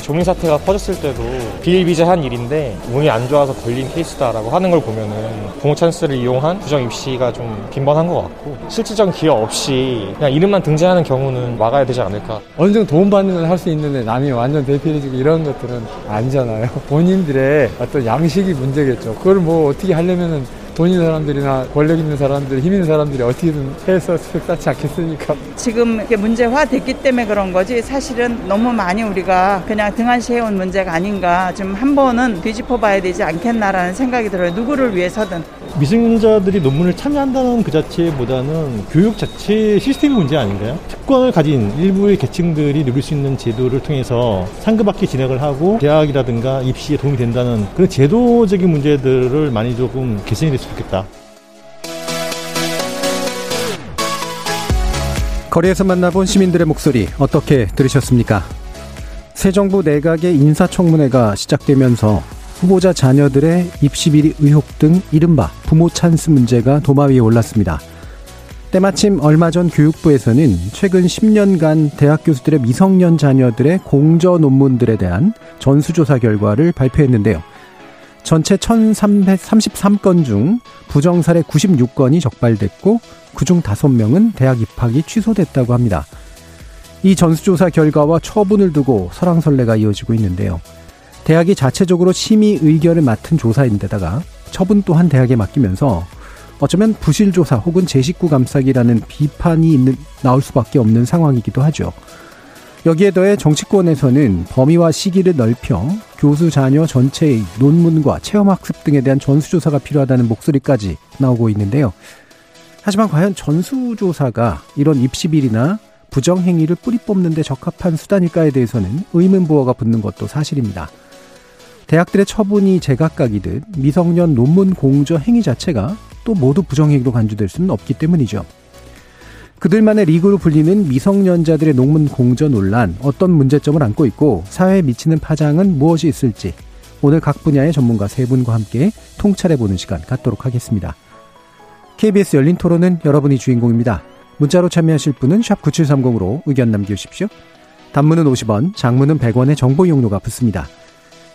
조민 사태가 퍼졌을 때도 비일비재한 일인데 운이 안 좋아서 걸린 케이스다라고 하는 걸 보면은 부모 찬스를 이용한 부정 입시가 좀 빈번한 것 같고 실질적인 기여 없이 그냥 이름만 등재하는 경우는 막아야 되지 않을까. 어느 정도 도움받는 건할수 있는데 남이 완전 대피해주고 이런 것들은 아니잖아요. 본인들의 어떤 양식이 문제겠죠. 그걸 뭐 어떻게 하려면은 돈 있는 사람들이나 권력 있는 사람들, 힘 있는 사람들이 어떻게든 해서 스펙 쌓지 않겠습니까? 지금 이렇게 문제화 됐기 때문에 그런 거지 사실은 너무 많이 우리가 그냥 등한시해온 문제가 아닌가 좀 한 번은 뒤집어 봐야 되지 않겠나라는 생각이 들어요. 누구를 위해서든. 미성년자들이 논문을 참여한다는 그 자체보다는 교육 자체 시스템 문제 아닌가요? 특권을 가진 일부의 계층들이 누릴 수 있는 제도를 통해서 상급학기 진학을 하고 대학이라든가 입시에 도움이 된다는 그런 제도적인 문제들을 많이 조금 개선이 됐으면 좋겠다. 거리에서 만나본 시민들의 목소리 어떻게 들으셨습니까? 새 정부 내각의 인사청문회가 시작되면서 후보자 자녀들의 입시 비리 의혹 등 이른바 부모 찬스 문제가 도마 위에 올랐습니다. 때마침 얼마 전 교육부에서는 최근 10년간 대학 교수들의 미성년 자녀들의 공저 논문들에 대한 전수조사 결과를 발표했는데요. 전체 1333건 중 부정 사례 96건이 적발됐고 그중 5명은 대학 입학이 취소됐다고 합니다. 이 전수조사 결과와 처분을 두고 설왕설래가 이어지고 있는데요. 대학이 자체적으로 심의 의결을 맡은 조사인데다가 처분 또한 대학에 맡기면서 어쩌면 부실조사 혹은 제 식구 감싸기라는 비판이 있는, 나올 수밖에 없는 상황이기도 하죠. 여기에 더해 정치권에서는 범위와 시기를 넓혀 교수 자녀 전체의 논문과 체험학습 등에 대한 전수조사가 필요하다는 목소리까지 나오고 있는데요. 하지만 과연 전수조사가 이런 입시비리나 부정행위를 뿌리 뽑는 데 적합한 수단일까에 대해서는 의문부호가 붙는 것도 사실입니다. 대학들의 처분이 제각각이듯 미성년 논문 공저 행위 자체가 또 모두 부정행위로 간주될 수는 없기 때문이죠. 그들만의 리그로 불리는 미성년자들의 논문 공저 논란 어떤 문제점을 안고 있고 사회에 미치는 파장은 무엇이 있을지 오늘 각 분야의 전문가 세 분과 함께 통찰해보는 시간 갖도록 하겠습니다. KBS 열린 토론은 여러분이 주인공입니다. 문자로 참여하실 분은 9730으로 의견 남겨주십시오. 단문은 50원, 장문은 100원의 정보 용료가 붙습니다.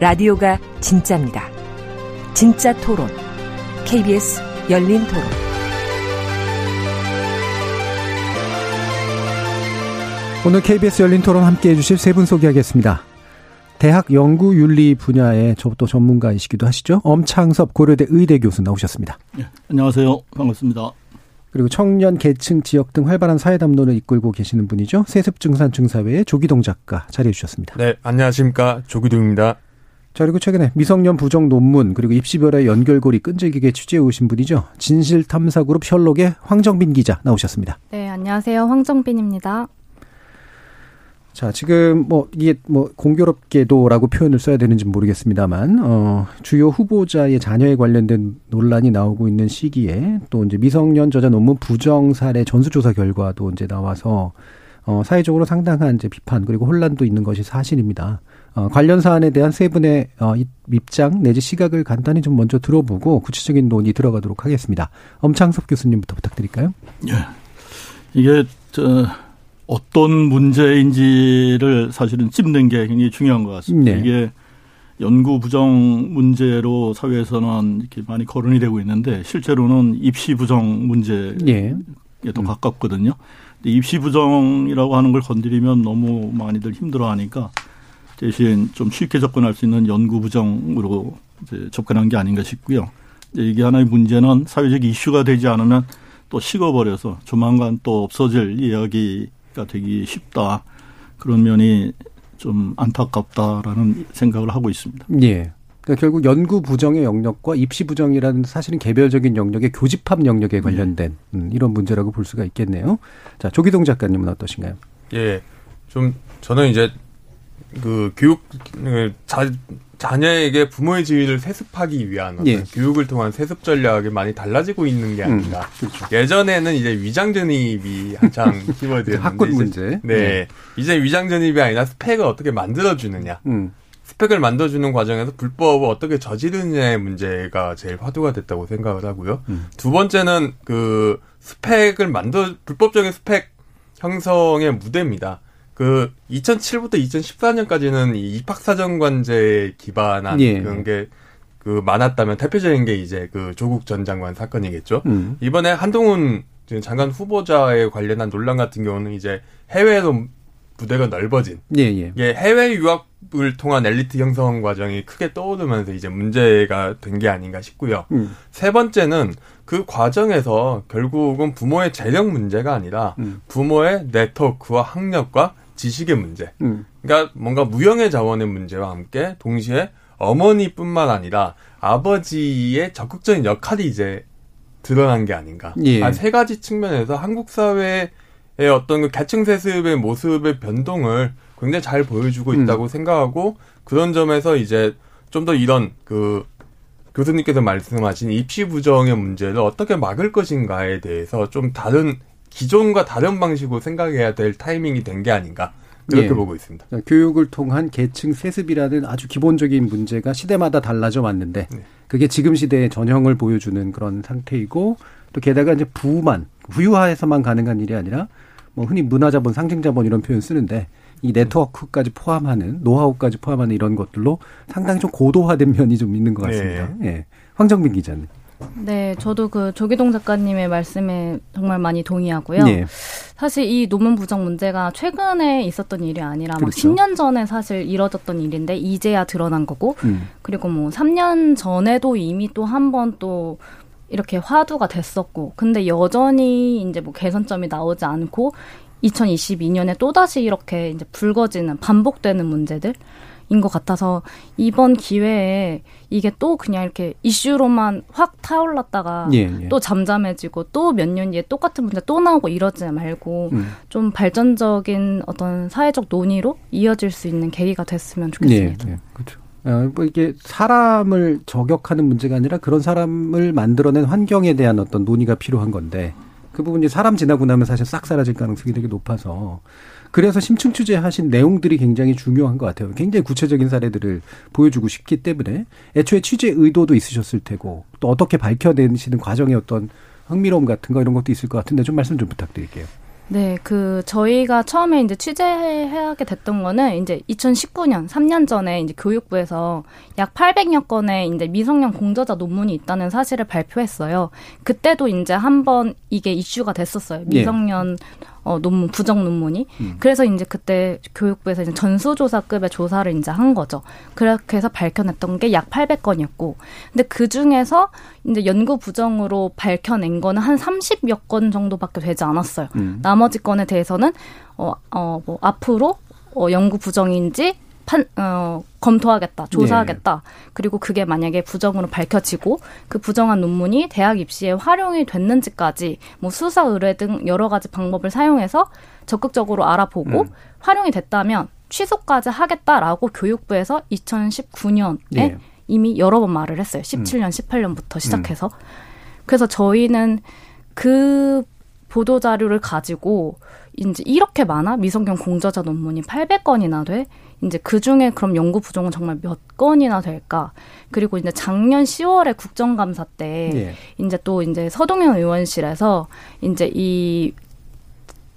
라디오가 진짜입니다. 진짜 토론, KBS 열린 토론. 오늘 KBS 열린 토론 함께 해주실 세 분 소개하겠습니다. 대학 연구 윤리 분야의 저또 전문가이시기도 하시죠. 엄창섭 고려대 의대 교수 나오셨습니다. 네, 안녕하세요. 반갑습니다. 그리고 청년 계층 지역 등 활발한 사회 담론을 이끌고 계시는 분이죠. 세습증산 증사회의 조기동 작가 자리해 주셨습니다. 네, 안녕하십니까. 조기동입니다. 자, 그리고 최근에 미성년 부정 논문 그리고 입시별의 연결고리 끈질기게 취재해 오신 분이죠. 진실탐사그룹 셜록의 황정빈 기자 나오셨습니다. 네, 안녕하세요. 황정빈입니다. 자, 지금 뭐 이게 뭐 공교롭게도라고 표현을 써야 되는지 모르겠습니다만 어 주요 후보자의 자녀에 관련된 논란이 나오고 있는 시기에 또 이제 미성년 저자 논문 부정 사례 전수조사 결과도 이제 나와서 어 사회적으로 상당한 이제 비판 그리고 혼란도 있는 것이 사실입니다. 어 관련 사안에 대한 세 분의 어 입장 내지 시각을 간단히 좀 먼저 들어보고 구체적인 논의 들어가도록 하겠습니다. 엄창섭 교수님부터 부탁드릴까요? 예. 이게 저 어떤 문제인지를 사실은 찝는 게 굉장히 중요한 것 같습니다. 네. 이게 연구 부정 문제로 사회에서는 이렇게 많이 거론이 되고 있는데 실제로는 입시 부정 문제에 네. 더 가깝거든요. 근데 입시 부정이라고 하는 걸 건드리면 너무 많이들 힘들어하니까 대신 좀 쉽게 접근할 수 있는 연구 부정으로 이제 접근한 게 아닌가 싶고요. 이게 하나의 문제는 사회적 이슈가 되지 않으면 또 식어버려서 조만간 또 없어질 이야기 가 되기 쉽다. 그런 면이 좀 안타깝다라는 생각을 하고 있습니다. 예. 그러니까 결국 연구 부정의 영역과 입시 부정이라는 사실은 개별적인 영역의 교집합 영역에 관련된 음, 이런 문제라고 볼 수가 있겠네요. 자, 조기동 작가님은 어떠신가요? 예. 좀 저는 이제 그 교육 자, 자녀에게 부모의 지위를 세습하기 위한 예. 교육을 통한 세습 전략이 많이 달라지고 있는 게 아닌가. 음, 그렇죠. 예전에는 이제 위장 전입이 한창 키워드였는데 학군 문제. 네. 네. 이제 위장 전입이 아니라 스펙을 어떻게 만들어 주느냐. 음. 스펙을 만들어주는 과정에서 불법을 어떻게 저지르느냐의 문제가 제일 화두가 됐다고 생각을 하고요. 음. 두 번째는 그 스펙을 만들 불법적인 스펙 형성의 무대입니다. 그 2007부터 2014년까지는 이 입학사정관제에 기반한 예. 그런 게 그 많았다면 대표적인 게 이제 그 조국 전 장관 사건이겠죠. 음. 이번에 한동훈 장관 후보자에 관련한 논란 같은 경우는 이제 해외로 무대가 넓어진 예, 예. 예, 해외 유학을 통한 엘리트 형성 과정이 크게 떠오르면서 이제 문제가 된 게 아닌가 싶고요. 음. 세 번째는 그 과정에서 결국은 부모의 재력 문제가 아니라 음. 부모의 네트워크와 학력과 지식의 문제. 음. 그러니까 뭔가 무형의 자원의 문제와 함께 동시에 어머니뿐만 아니라 아버지의 적극적인 역할이 이제 드러난 게 아닌가. 예. 아, 세 가지 측면에서 한국 사회의 어떤 그 계층 세습의 모습의 변동을 굉장히 잘 보여주고 음. 있다고 음. 생각하고 그런 점에서 이제 좀 더 이런 그 교수님께서 말씀하신 입시 부정의 문제를 어떻게 막을 것인가에 대해서 좀 다른 기존과 다른 방식으로 생각해야 될 타이밍이 된 게 아닌가 그렇게 예. 보고 있습니다. 교육을 통한 계층 세습이라는 아주 기본적인 문제가 시대마다 달라져 왔는데 네. 그게 지금 시대의 전형을 보여주는 그런 상태이고 또 게다가 이제 부만 부유화에서만 가능한 일이 아니라 뭐 흔히 문화자본, 상징자본 이런 표현 쓰는데 이 네트워크까지 포함하는 노하우까지 포함하는 이런 것들로 상당히 좀 고도화된 면이 좀 있는 것 같습니다. 네. 예. 황정민 기자는. 네, 저도 그 조기동 작가님의 말씀에 정말 많이 동의하고요. 네. 사실 이 논문 부정 문제가 최근에 있었던 일이 아니라 그렇죠. 막 10년 전에 사실 이뤄졌던 일인데 이제야 드러난 거고 음. 그리고 뭐 3년 전에도 이미 또 한 번 또 이렇게 화두가 됐었고 근데 여전히 이제 뭐 개선점이 나오지 않고 2022년에 또다시 이렇게 이제 불거지는 반복되는 문제들 인 것 같아서 이번 기회에 이게 또 그냥 이렇게 이슈로만 확 타올랐다가 예, 예. 또 잠잠해지고 또 몇 년 뒤에 똑같은 문제 또 나오고 이러지 말고 음. 좀 발전적인 어떤 사회적 논의로 이어질 수 있는 계기가 됐으면 좋겠습니다. 예, 예. 그렇죠. 어, 뭐 이게 사람을 저격하는 문제가 아니라 그런 사람을 만들어낸 환경에 대한 어떤 논의가 필요한 건데 그 부분이 사람 지나고 나면 사실 싹 사라질 가능성이 되게 높아서 그래서 심층 취재하신 내용들이 굉장히 중요한 것 같아요. 굉장히 구체적인 사례들을 보여주고 싶기 때문에 애초에 취재 의도도 있으셨을 테고 또 어떻게 밝혀내시는 과정의 어떤 흥미로움 같은 거 이런 것도 있을 것 같은데 좀 말씀 좀 부탁드릴게요. 네, 그 저희가 처음에 이제 취재하게 됐던 거는 이제 2019년 3년 전에 이제 교육부에서 약 800여 건의 이제 미성년 공저자 논문이 있다는 사실을 발표했어요. 그때도 이제 한번 이게 이슈가 됐었어요. 네. 미성년 네. 어, 논문, 부정 논문이. 음. 그래서 이제 그때 교육부에서 이제 전수조사급의 조사를 이제 한 거죠. 그렇게 해서 밝혀냈던 게 약 800건이었고. 근데 그 중에서 이제 연구 부정으로 밝혀낸 거는 한 30여 건 정도밖에 되지 않았어요. 음. 나머지 건에 대해서는, 어, 어, 뭐, 앞으로, 어, 연구 부정인지 판, 어, 검토하겠다, 조사하겠다. 네. 그리고 그게 만약에 부정으로 밝혀지고 그 부정한 논문이 대학 입시에 활용이 됐는지까지 뭐 수사 의뢰 등 여러 가지 방법을 사용해서 적극적으로 알아보고 음. 활용이 됐다면 취소까지 하겠다라고 교육부에서 2019년에 네. 이미 여러 번 말을 했어요. 17년, 음. 18년부터 시작해서. 음. 그래서 저희는 그 보도 자료를 가지고 이제 이렇게 많아 미성경 공저자 논문이 800건이나 돼. 이제 그 중에 그럼 연구 부정은 정말 몇 건이나 될까? 그리고 이제 작년 10월에 국정감사 때 예. 이제 또 이제 서동현 의원실에서 이제 이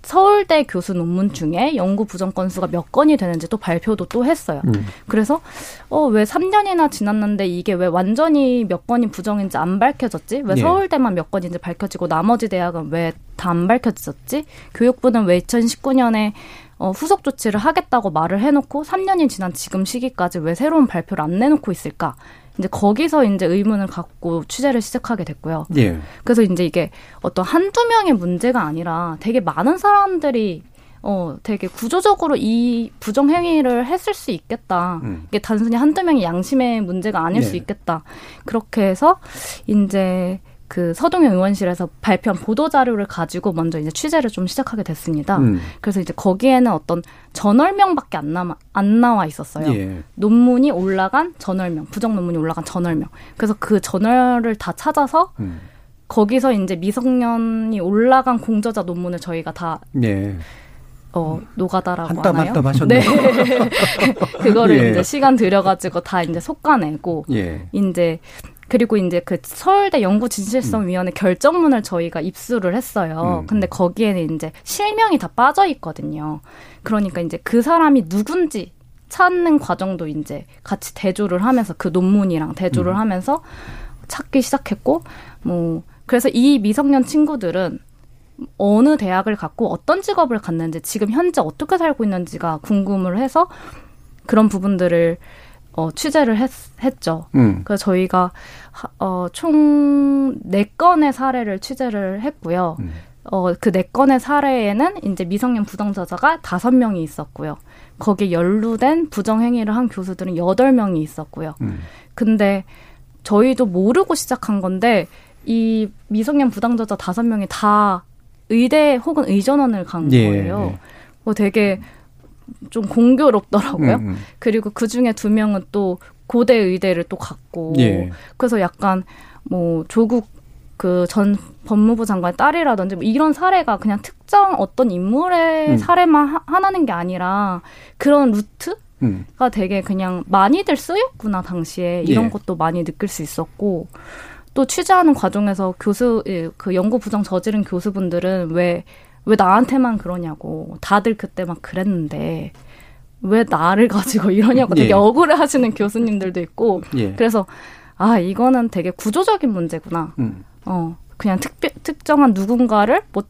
서울대 교수 논문 중에 연구 부정 건수가 몇 건이 되는지 또 발표도 또 했어요. 음. 그래서 어 왜 3년이나 지났는데 이게 왜 완전히 몇 건이 부정인지 안 밝혀졌지? 왜 예. 서울대만 몇 건인지 밝혀지고 나머지 대학은 왜 다 안 밝혀졌지? 교육부는 왜 2019년에 어, 후속 조치를 하겠다고 말을 해놓고 3년이 지난 지금 시기까지 왜 새로운 발표를 안 내놓고 있을까? 이제 거기서 이제 의문을 갖고 취재를 시작하게 됐고요. 예. 그래서 이제 이게 어떤 한두 명의 문제가 아니라 되게 많은 사람들이 어, 되게 구조적으로 이 부정행위를 했을 수 있겠다. 음. 이게 단순히 한두 명이 양심의 문제가 아닐 네. 수 있겠다. 그렇게 해서, 이제, 그 서동현 의원실에서 발표한 보도 자료를 가지고 먼저 이제 취재를 좀 시작하게 됐습니다. 음. 그래서 이제 거기에는 어떤 전월명밖에 안 남아 안 나와 있었어요. 예. 논문이 올라간 전월명, 부정 논문이 올라간 전월명. 그래서 그 전월을 다 찾아서 음. 거기서 이제 미성년이 올라간 공저자 논문을 저희가 다 예. 어, 노가다라고 한땀 하나요? 한땀. 네. 그거를 예. 이제 시간 들여가지고 다 이제 솎아내고, 예. 이제 그리고 이제 그 서울대 연구진실성위원회 음. 결정문을 저희가 입수를 했어요. 음. 근데 거기에는 이제 실명이 다 빠져 있거든요. 그러니까 이제 그 사람이 누군지 찾는 과정도 이제 같이 대조를 하면서 그 논문이랑 대조를 음. 하면서 찾기 시작했고, 뭐, 그래서 이 미성년 친구들은 어느 대학을 갔고 어떤 직업을 갖는지 지금 현재 어떻게 살고 있는지가 궁금을 해서 그런 부분들을 어, 취재를 했, 했죠. 음. 그래서 저희가 어, 총 네 건의 사례를 취재를 했고요. 음. 어, 그 네 건의 사례에는 이제 미성년 부정저자가 다섯 명이 있었고요. 거기에 연루된 부정행위를 한 교수들은 여덟 명이 있었고요. 음. 근데 저희도 모르고 시작한 건데 이 미성년 부당저자 다섯 명이 다 의대 혹은 의전원을 간 예, 거예요. 예. 뭐 되게 좀 공교롭더라고요. 음, 음. 그리고 그 중에 두 명은 또 고대 의대를 또 갔고, 예. 그래서 약간 뭐 조국 그 전 법무부 장관의 딸이라든지 뭐 이런 사례가 그냥 특정 어떤 인물의 음. 사례만 하, 하나는 게 아니라 그런 루트? 음. 가 되게 그냥 많이들 쓰였구나 당시에 이런 예. 것도 많이 느낄 수 있었고 또 취재하는 과정에서 교수 예, 그 연구 부정 저지른 교수분들은 왜 왜 나한테만 그러냐고. 다들 그때 막 그랬는데 왜 나를 가지고 이러냐고 되게 예. 억울해 하시는 교수님들도 있고. 예. 그래서 아, 이거는 되게 구조적인 문제구나. 음. 어, 그냥 특별, 특정한 누군가를 뭐,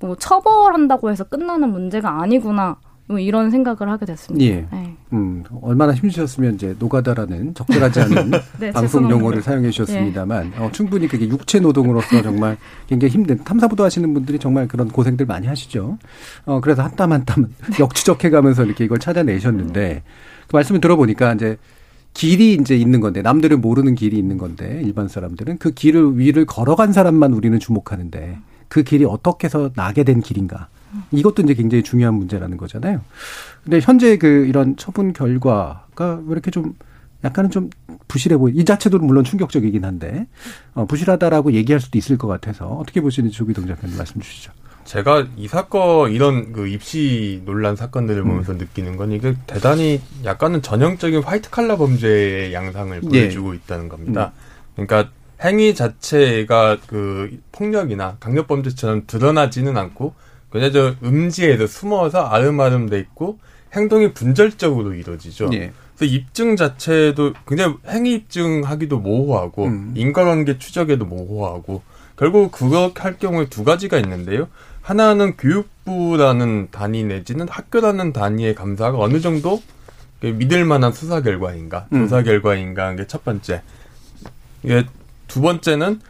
뭐 처벌한다고 해서 끝나는 문제가 아니구나. 뭐 이런 생각을 하게 됐습니다. 예. 네. 음, 얼마나 힘드셨으면 이제 노가다라는 적절하지 않은 네, 방송 용어를 사용해 주셨습니다만 예. 어, 충분히 그게 육체 노동으로서 정말 굉장히 힘든 탐사보도 하시는 분들이 정말 그런 고생들 많이 하시죠. 어, 그래서 한 땀 한땀 네. 역추적해 가면서 이렇게 이걸 찾아내셨는데 그 말씀을 들어보니까 이제 길이 이제 있는 건데 남들은 모르는 길이 있는 건데 일반 사람들은 그 길을 위를 걸어간 사람만 우리는 주목하는데 그 길이 어떻게 해서 나게 된 길인가 이것도 이제 굉장히 중요한 문제라는 거잖아요. 근데 현재 그 이런 처분 결과가 왜 이렇게 좀 약간은 좀 부실해 보이. 이 자체도 물론 충격적이긴 한데 어, 부실하다라고 얘기할 수도 있을 것 같아서 어떻게 보시는지 조기동 작가님 말씀 주시죠. 제가 이 사건 이런 그 입시 논란 사건들을 음. 보면서 음. 느끼는 건 이게 대단히 약간은 전형적인 화이트 칼라 범죄의 양상을 예. 보여주고 예. 있다는 겁니다. 음. 그러니까 행위 자체가 그 폭력이나 강력 범죄처럼 드러나지는 않고 그냥 저 음지에서 숨어서 아름아름 돼 있고 행동이 분절적으로 이루어지죠. 예. 그래서 입증 자체도 굉장히 행위 입증하기도 모호하고 음. 인과관계 추적에도 모호하고 결국 그거 할 경우에 두 가지가 있는데요. 하나는 교육부라는 단위 내지는 학교라는 단위의 감사가 어느 정도 믿을 만한 수사 결과인가, 음. 조사 결과인가 게첫 번째. 이게 두 번째는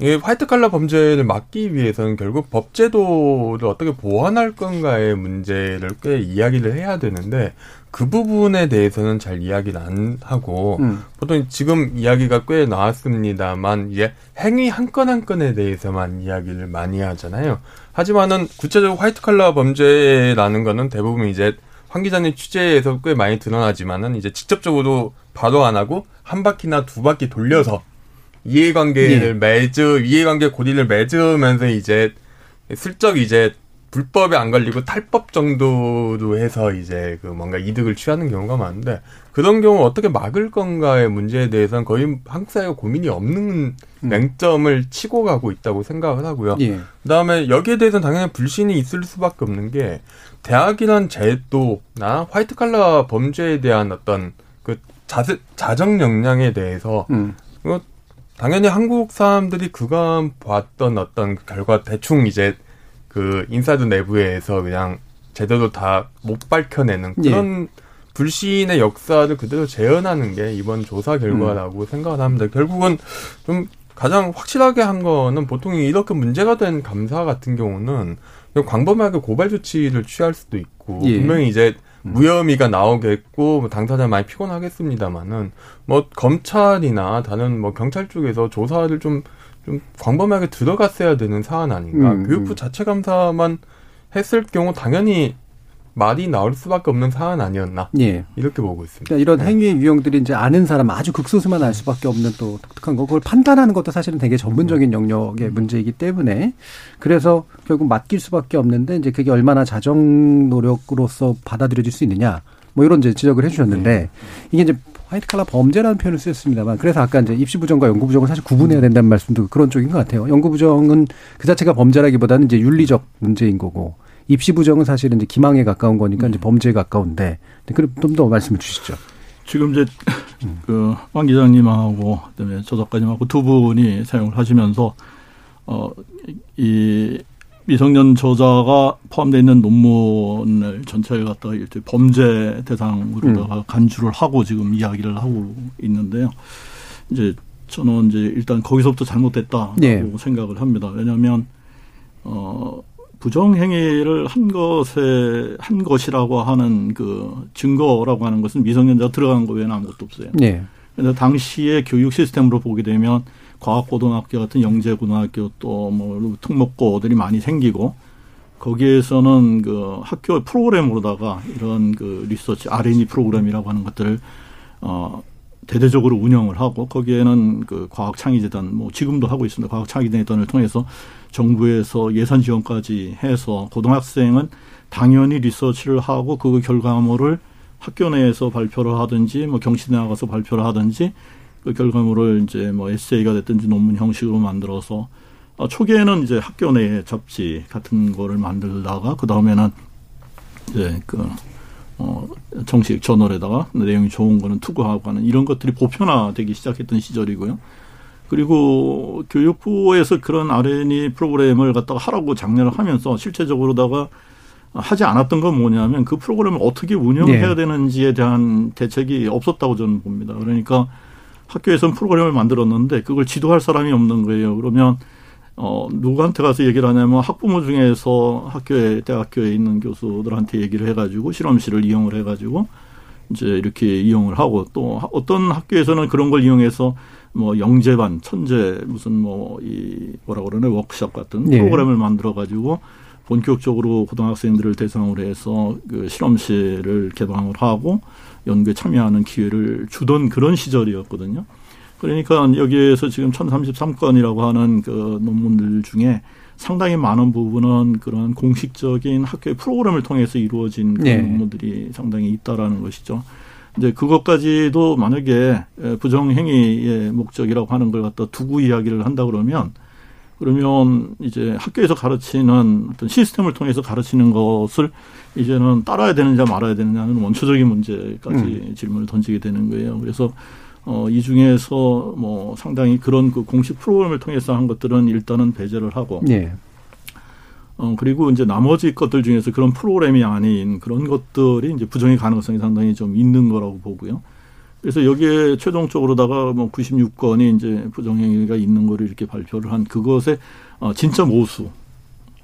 이 화이트 칼라 범죄를 막기 위해서는 결국 법제도를 어떻게 보완할 건가의 문제를 꽤 이야기를 해야 되는데 그 부분에 대해서는 잘 이야기를 안 하고 음. 보통 지금 이야기가 꽤 나왔습니다만 이제 행위 한 건 한 건에 대해서만 이야기를 많이 하잖아요. 하지만은 구체적으로 화이트 칼라 범죄라는 거는 대부분 이제 황 기자님 취재에서 꽤 많이 드러나지만은 이제 직접적으로 바로 안 하고 한 바퀴나 두 바퀴 돌려서 이해관계를 예. 맺으 이해관계 고리를 맺으면서 이제 슬쩍 이제 불법에 안 걸리고 탈법 정도로 해서 이제 그 뭔가 이득을 취하는 경우가 많은데 그런 경우 어떻게 막을 건가의 문제에 대해서는 거의 한국 사회가 고민이 없는 음. 맹점을 치고 가고 있다고 생각을 하고요. 예. 그다음에 여기에 대해서는 당연히 불신이 있을 수밖에 없는 게 대학이란 제도나 화이트 칼라 범죄에 대한 어떤 그 자세, 자정 역량에 대해서 음. 당연히 한국 사람들이 그간 봤던 어떤 그 결과 대충 이제 그 인사드 내부에서 그냥 제대로 다 못 밝혀내는 예. 그런 예. 불신의 역사를 그대로 재현하는 게 이번 조사 결과라고 음. 생각을 합니다. 결국은 좀 가장 확실하게 한 거는 보통 이렇게 문제가 된 감사 같은 경우는 광범위하게 고발 조치를 취할 수도 있고 예. 분명히 이제 음. 무혐의가 나오겠고 뭐 당사자 많이 피곤하겠습니다만은 뭐 검찰이나 다른 뭐 경찰 쪽에서 조사를 좀좀 광범위하게 들어갔어야 되는 사안 아닌가. 음, 교육부 음. 자체 감사만 했을 경우 당연히 말이 나올 수밖에 없는 사안 아니었나 예. 이렇게 보고 있습니다. 그러니까 이런 네. 행위의 유형들이 이제 아는 사람 아주 극소수만 알 수밖에 없는 또 독특한 거 그걸 판단하는 것도 사실은 되게 전문적인 영역의 문제이기 때문에 그래서 결국 맡길 수밖에 없는데 이제 그게 얼마나 자정 노력으로서 받아들여질 수 있느냐 뭐 이런 이제 지적을 해주셨는데 네. 이게 이제 화이트 칼라 범죄라는 표현을 쓰였습니다만 그래서 아까 이제 입시 부정과 연구 부정을 사실 구분해야 된다는 말씀도 그런 쪽인 것 같아요. 연구 부정은 그 자체가 범죄라기보다는 이제 윤리적 문제인 거고 입시 부정은 사실은 이제 기망에 가까운 거니까 음. 이제 범죄에 가까운데 그럼 좀 더 말씀을 주시죠. 지금 이제 음. 그왕 기자님하고 그다음에 저 작가님하고 두 분이 사용을 하시면서 어이 미성년 저자가 포함되어 있는 논문을 전체를 갖다가 이제 범죄 대상으로다가 음. 간주를 하고 지금 이야기를 하고 있는데요. 이제 저는 이제 일단 거기서부터 잘못됐다고 네. 생각을 합니다. 왜냐하면 어 부정행위를 한 것에 한 것이라고 하는 그 증거라고 하는 것은 미성년자 들어간 거 외에는 아무것도 없어요. 네. 그래서 당시의 교육 시스템으로 보게 되면 과학고등학교 같은 영재고등학교 또 뭐 특목고들이 많이 생기고 거기에서는 그 학교 프로그램으로다가 이런 그 리서치 R&D 프로그램이라고 하는 것들을 어 대대적으로 운영을 하고 거기에는 그 과학창의재단 뭐 지금도 하고 있습니다. 과학창의재단을 통해서 정부에서 예산 지원까지 해서 고등학생은 당연히 리서치를 하고 그 결과물을 학교 내에서 발표를 하든지 뭐 경시대 나가서 발표를 하든지 그 결과물을 이제 뭐 에세이가 됐든지 논문 형식으로 만들어서 어, 초기에는 이제 학교 내에 잡지 같은 거를 만들다가 그 다음에는 이제 그 어, 정식 저널에다가 내용이 좋은 거는 투구하고 하는 이런 것들이 보편화되기 시작했던 시절이고요. 그리고 교육부에서 그런 R&D 프로그램을 갖다가 하라고 장려를 하면서 실제적으로다가 하지 않았던 건 뭐냐면 그 프로그램을 어떻게 운영해야 네. 되는지에 대한 대책이 없었다고 저는 봅니다. 그러니까 학교에서는 프로그램을 만들었는데 그걸 지도할 사람이 없는 거예요. 그러면 어 누구한테 가서 얘기를 하냐면 학부모 중에서 학교에 대학교에 있는 교수들한테 얘기를 해가지고 실험실을 이용을 해가지고 이제 이렇게 이용을 하고 또 어떤 학교에서는 그런 걸 이용해서 뭐 영재반, 천재 무슨 뭐 이 뭐라 그러네 워크숍 같은 네. 프로그램을 만들어 가지고 본격적으로 고등학생들을 대상으로 해서 그 실험실을 개방을 하고 연구에 참여하는 기회를 주던 그런 시절이었거든요. 그러니까 여기에서 지금 1033건이라고 하는 그 논문들 중에 상당히 많은 부분은 그런 공식적인 학교의 프로그램을 통해서 이루어진 네. 논문들이 상당히 있다라는 것이죠. 이제 그것까지도 만약에 부정행위의 목적이라고 하는 걸 갖다 두고 이야기를 한다 그러면 그러면 이제 학교에서 가르치는 어떤 시스템을 통해서 가르치는 것을 이제는 따라야 되느냐 말아야 되느냐는 원초적인 문제까지 음. 질문을 던지게 되는 거예요. 그래서 어, 이 중에서 뭐 상당히 그런 그 공식 프로그램을 통해서 한 것들은 일단은 배제를 하고 네. 어, 그리고 이제 나머지 것들 중에서 그런 프로그램이 아닌 그런 것들이 이제 부정의 가능성이 상당히 좀 있는 거라고 보고요. 그래서 여기에 최종적으로다가 뭐 96건이 이제 부정행위가 있는 거를 이렇게 발표를 한 그것의 어, 진짜 모수.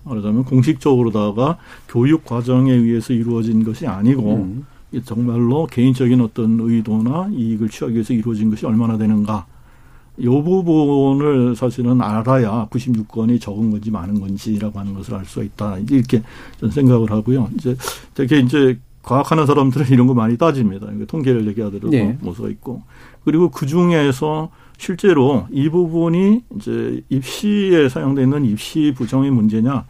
말하자면 공식적으로다가 교육 과정에 의해서 이루어진 것이 아니고 음. 정말로 개인적인 어떤 의도나 이익을 취하기 위해서 이루어진 것이 얼마나 되는가. 이 부분을 사실은 알아야 96건이 적은 건지 많은 건지라고 하는 것을 알 수가 있다. 이렇게 저는 생각을 하고요. 이제 되게 이제 과학하는 사람들은 이런 거 많이 따집니다. 통계를 얘기하더라도 네. 모수가 있고. 그리고 그 중에서 실제로 이 부분이 이제 입시에 사용되는 입시 부정의 문제냐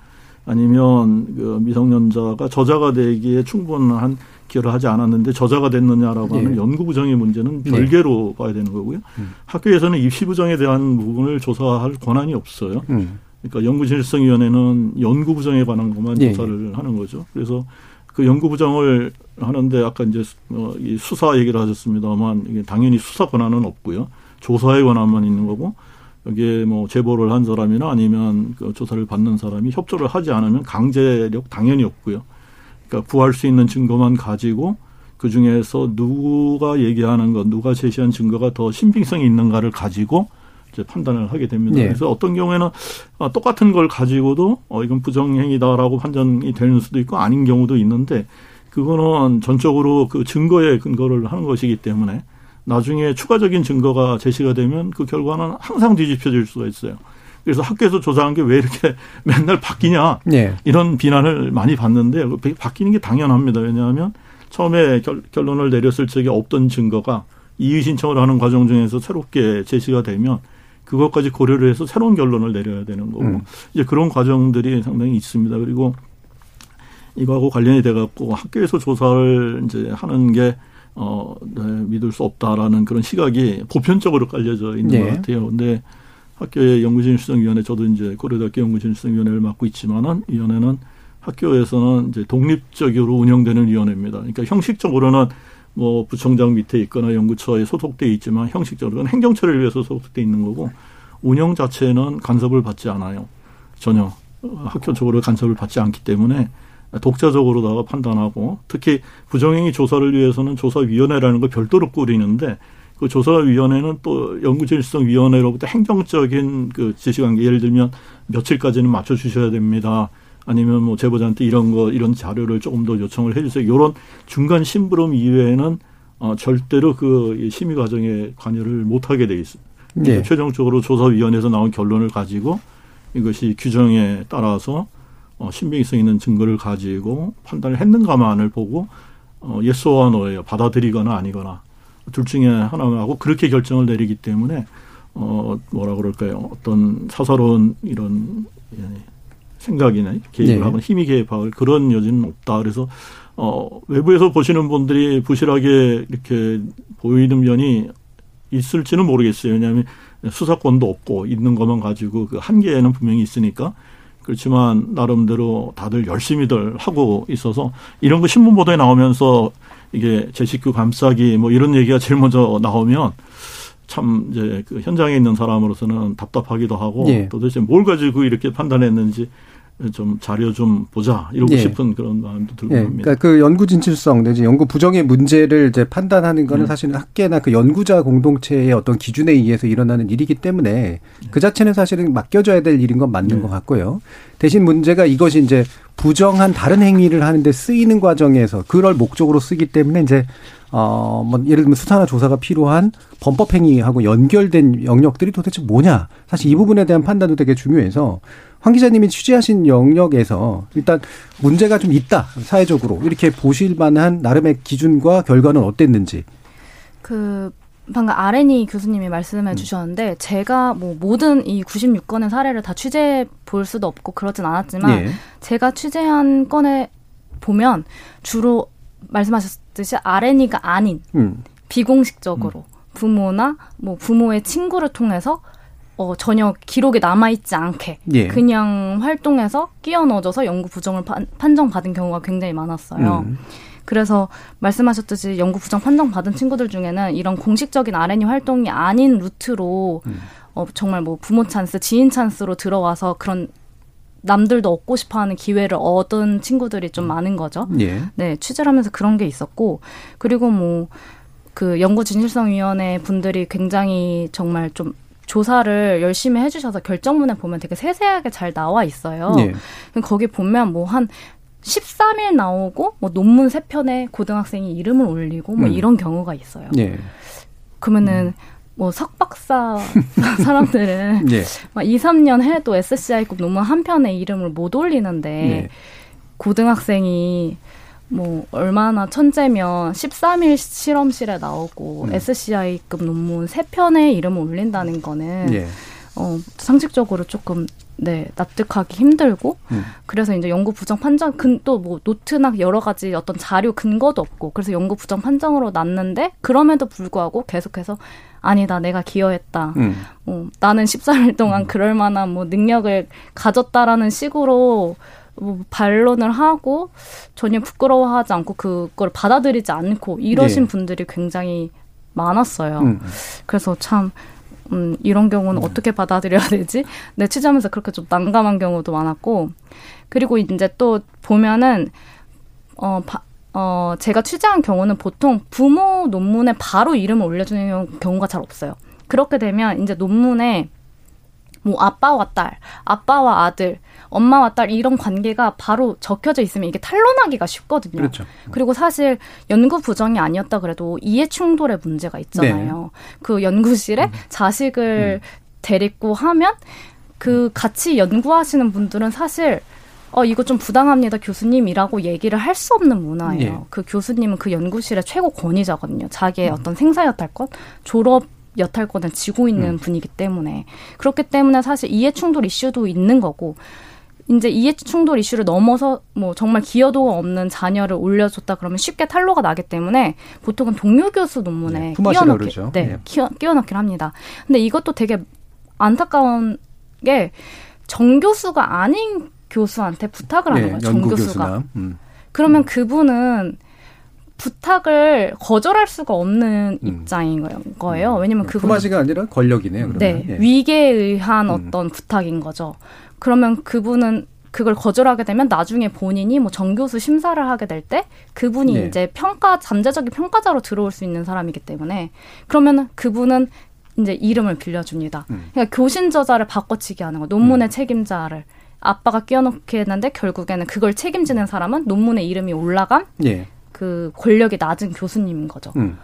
아니면 그 미성년자가 저자가 되기에 충분한 기여를 하지 않았는데 저자가 됐느냐라고 하는 네. 연구 부정의 문제는 네. 별개로 네. 봐야 되는 거고요. 음. 학교에서는 입시 부정에 대한 부분을 조사할 권한이 없어요. 음. 그러니까 연구질성위원회는 연구 부정에 관한 것만 네. 조사를 하는 거죠. 그래서 그 연구 부정을 하는데 아까 이제 어, 이 수사 얘기를 하셨습니다만 이게 당연히 수사 권한은 없고요. 조사의 권한만 있는 거고 여기에 뭐 제보를 한 사람이나 아니면 그 조사를 받는 사람이 협조를 하지 않으면 강제력 당연히 없고요. 그러니까 구할 수 있는 증거만 가지고 그 중에서 누가 얘기하는 것, 누가 제시한 증거가 더 신빙성이 있는가를 가지고 이제 판단을 하게 됩니다. 네. 그래서 어떤 경우에는 어, 똑같은 걸 가지고도 어, 이건 부정행위다라고 판단이 되는 수도 있고 아닌 경우도 있는데 그거는 전적으로 그 증거에 근거를 하는 것이기 때문에 나중에 추가적인 증거가 제시가 되면 그 결과는 항상 뒤집혀질 수가 있어요. 그래서 학교에서 조사한 게 왜 이렇게 맨날 바뀌냐 네. 이런 비난을 많이 받는데 바뀌는 게 당연합니다. 왜냐하면 처음에 결, 결론을 내렸을 적에 없던 증거가 이의 신청을 하는 과정 중에서 새롭게 제시가 되면 그것까지 고려를 해서 새로운 결론을 내려야 되는 거고 음. 이제 그런 과정들이 상당히 있습니다. 그리고 이거하고 관련이 돼 갖고 학교에서 조사를 이제 하는 게 어, 네, 믿을 수 없다라는 그런 시각이 보편적으로 깔려져 있는 네. 것 같아요. 근데 학교의 연구진실성위원회 저도 이제 고려대학교 연구진실성위원회를 맡고 있지만은 위원회는 학교에서는 이제 독립적으로 운영되는 위원회입니다. 그러니까 형식적으로는 뭐 부총장 밑에 있거나 연구처에 소속돼 있지만 형식적으로는 행정처를 위해서 소속돼 있는 거고 운영 자체는 간섭을 받지 않아요. 전혀 학교 쪽으로 간섭을 받지 않기 때문에 독자적으로다가 판단하고 특히 부정행위 조사를 위해서는 조사위원회라는 걸 별도로 꾸리는데 그 조사위원회는 또 연구질성위원회로부터 행정적인 그 지시관계 예를 들면 며칠까지는 맞춰주셔야 됩니다. 아니면 뭐 제보자한테 이런 거 이런 자료를 조금 더 요청을 해주세요. 이런 중간 심부름 이외에는 어, 절대로 그 심의 과정에 관여를 못하게 돼 있습니다. 네. 최종적으로 조사위원회에서 나온 결론을 가지고 이것이 규정에 따라서 어, 신빙성 있는 증거를 가지고 판단을 했는가만을 보고 어, 예스와 노예요. 받아들이거나 아니거나 둘 중에 하나하고 그렇게 결정을 내리기 때문에 어 뭐라 그럴까요? 어떤 사사로운 이런 예, 생각이나 개입을 네. 하거나 힘이 개입할 그런 여지는 없다. 그래서 어 외부에서 보시는 분들이 부실하게 이렇게 보이는 면이 있을지는 모르겠어요. 왜냐하면 수사권도 없고 있는 것만 가지고 그 한계는 분명히 있으니까 그렇지만 나름대로 다들 열심히들 하고 있어서 이런 거 신문 보도에 나오면서 이게 제 식구 감싸기 뭐 이런 얘기가 제일 먼저 나오면 참 이제 그 현장에 있는 사람으로서는 답답하기도 하고 예. 도대체 뭘 가지고 이렇게 판단했는지 좀 자료 좀 보자 이러고 예. 싶은 그런 마음도 들고 예. 합니다. 그러니까 그 연구 진실성 내지 연구 부정의 문제를 이제 판단하는 거는 음. 사실은 학계나 그 연구자 공동체의 어떤 기준에 의해서 일어나는 일이기 때문에 그 자체는 사실은 맡겨져야 될 일인 건 맞는 네. 것 같고요. 대신 문제가 이것이 이제 부정한 다른 행위를 하는데 쓰이는 과정에서 그럴 목적으로 쓰기 때문에 이제 어, 뭐, 예를 들면 수사나 조사가 필요한 범법 행위하고 연결된 영역들이 도대체 뭐냐. 사실 이 부분에 대한 판단도 되게 중요해서 황 기자님이 취재하신 영역에서 일단 문제가 좀 있다 사회적으로 이렇게 보실 만한 나름의 기준과 결과는 어땠는지. 그 방금 아레니 교수님이 말씀해 음. 주셨는데 제가 뭐 모든 이 96건의 사례를 다 취재해 볼 수도 없고 그러진 않았지만 네. 제가 취재한 건에 보면 주로 말씀하셨듯이 아레니가 아닌 음. 비공식적으로 음. 부모나 뭐 부모의 친구를 통해서 어, 전혀 기록에 남아있지 않게 예. 그냥 활동해서 끼어 넣어져서 연구 부정을 판, 판정받은 경우가 굉장히 많았어요. 음. 그래서 말씀하셨듯이 연구 부정 판정받은 친구들 중에는 이런 공식적인 R&D 활동이 아닌 루트로 음. 어, 정말 뭐 부모 찬스, 지인 찬스로 들어와서 그런 남들도 얻고 싶어 하는 기회를 얻은 친구들이 좀 많은 거죠. 예. 네, 취재를 하면서 그런 게 있었고 그리고 뭐 그 연구 진실성위원회 분들이 굉장히 정말 좀 조사를 열심히 해주셔서 결정문에 보면 되게 세세하게 잘 나와 있어요. 네. 거기 보면 뭐한 13일 나오고 뭐 논문 세 편에 고등학생이 이름을 올리고 뭐 음. 이런 경우가 있어요. 네. 그러면은 음. 뭐 석박사 사람들은 네. 막 2, 3년 해도 SCI급 논문 한 편에 이름을 못 올리는데 네. 고등학생이 뭐 얼마나 천재면 13일 실험실에 나오고 음. SCI급 논문 3편에 이름을 올린다는 거는 예. 어 상식적으로 조금 네 납득하기 힘들고 음. 그래서 이제 연구 부정 판정 또뭐 노트나 여러 가지 어떤 자료 근거도 없고 그래서 연구 부정 판정으로 났는데 그럼에도 불구하고 계속해서 아니다 내가 기여했다 음. 어, 나는 14일 동안 음. 그럴 만한 뭐 능력을 가졌다라는 식으로 뭐 반론을 하고 전혀 부끄러워하지 않고 그걸 받아들이지 않고 이러신 네. 분들이 굉장히 많았어요. 음. 그래서 참 음, 이런 경우는 음. 어떻게 받아들여야 되지? 내 취재하면서 그렇게 좀 난감한 경우도 많았고 그리고 이제 또 보면은 어, 바, 어 제가 취재한 경우는 보통 부모 논문에 바로 이름을 올려주는 경우가 잘 없어요. 그렇게 되면 이제 논문에 뭐 아빠와 딸, 아빠와 아들, 엄마와 딸 이런 관계가 바로 적혀져 있으면 이게 탄론하기가 쉽거든요. 그렇죠. 그리고 사실 연구 부정이 아니었다 그래도 이해 충돌의 문제가 있잖아요. 네. 그 연구실에 음. 자식을 음. 데리고 하면 그 같이 연구하시는 분들은 사실 어, 이거 좀 부당합니다, 교수님이라고 얘기를 할 수 없는 문화예요. 예. 그 교수님은 그 연구실의 최고 권위자거든요. 자기의 음. 어떤 생사 여탈권, 졸업 여탈권을 쥐고 있는 음. 분이기 때문에. 그렇기 때문에 사실 이해 충돌 이슈도 있는 거고, 이제 이해 충돌 이슈를 넘어서 뭐 정말 기여도가 없는 자녀를 올려줬다 그러면 쉽게 탄로가 나기 때문에 보통은 동료 교수 논문에 네, 끼워넣기, 네, 네. 끼워, 끼워넣기를 합니다. 근데 이것도 되게 안타까운 게 정교수가 아닌 교수한테 부탁을 하는 네, 거예요. 정교수가. 음. 그러면 음. 그분은 부탁을 거절할 수가 없는 음. 입장인 거예요. 음. 왜냐면 그분 품앗이가 아니라 권력이네요. 그러면. 네, 예. 위계에 의한 음. 어떤 부탁인 거죠. 그러면 그분은 그걸 거절하게 되면 나중에 본인이 뭐 정교수 심사를 하게 될 때 그분이 네. 이제 평가 잠재적인 평가자로 들어올 수 있는 사람이기 때문에 그러면 그분은 이제 이름을 빌려줍니다. 음. 그러니까 교신 저자를 바꿔치기 하는 거, 논문의 음. 책임자를 아빠가 끼워넣게 했는데 결국에는 그걸 책임지는 사람은 논문에 이름이 올라간 예. 그 권력이 낮은 교수님인 거죠. 음.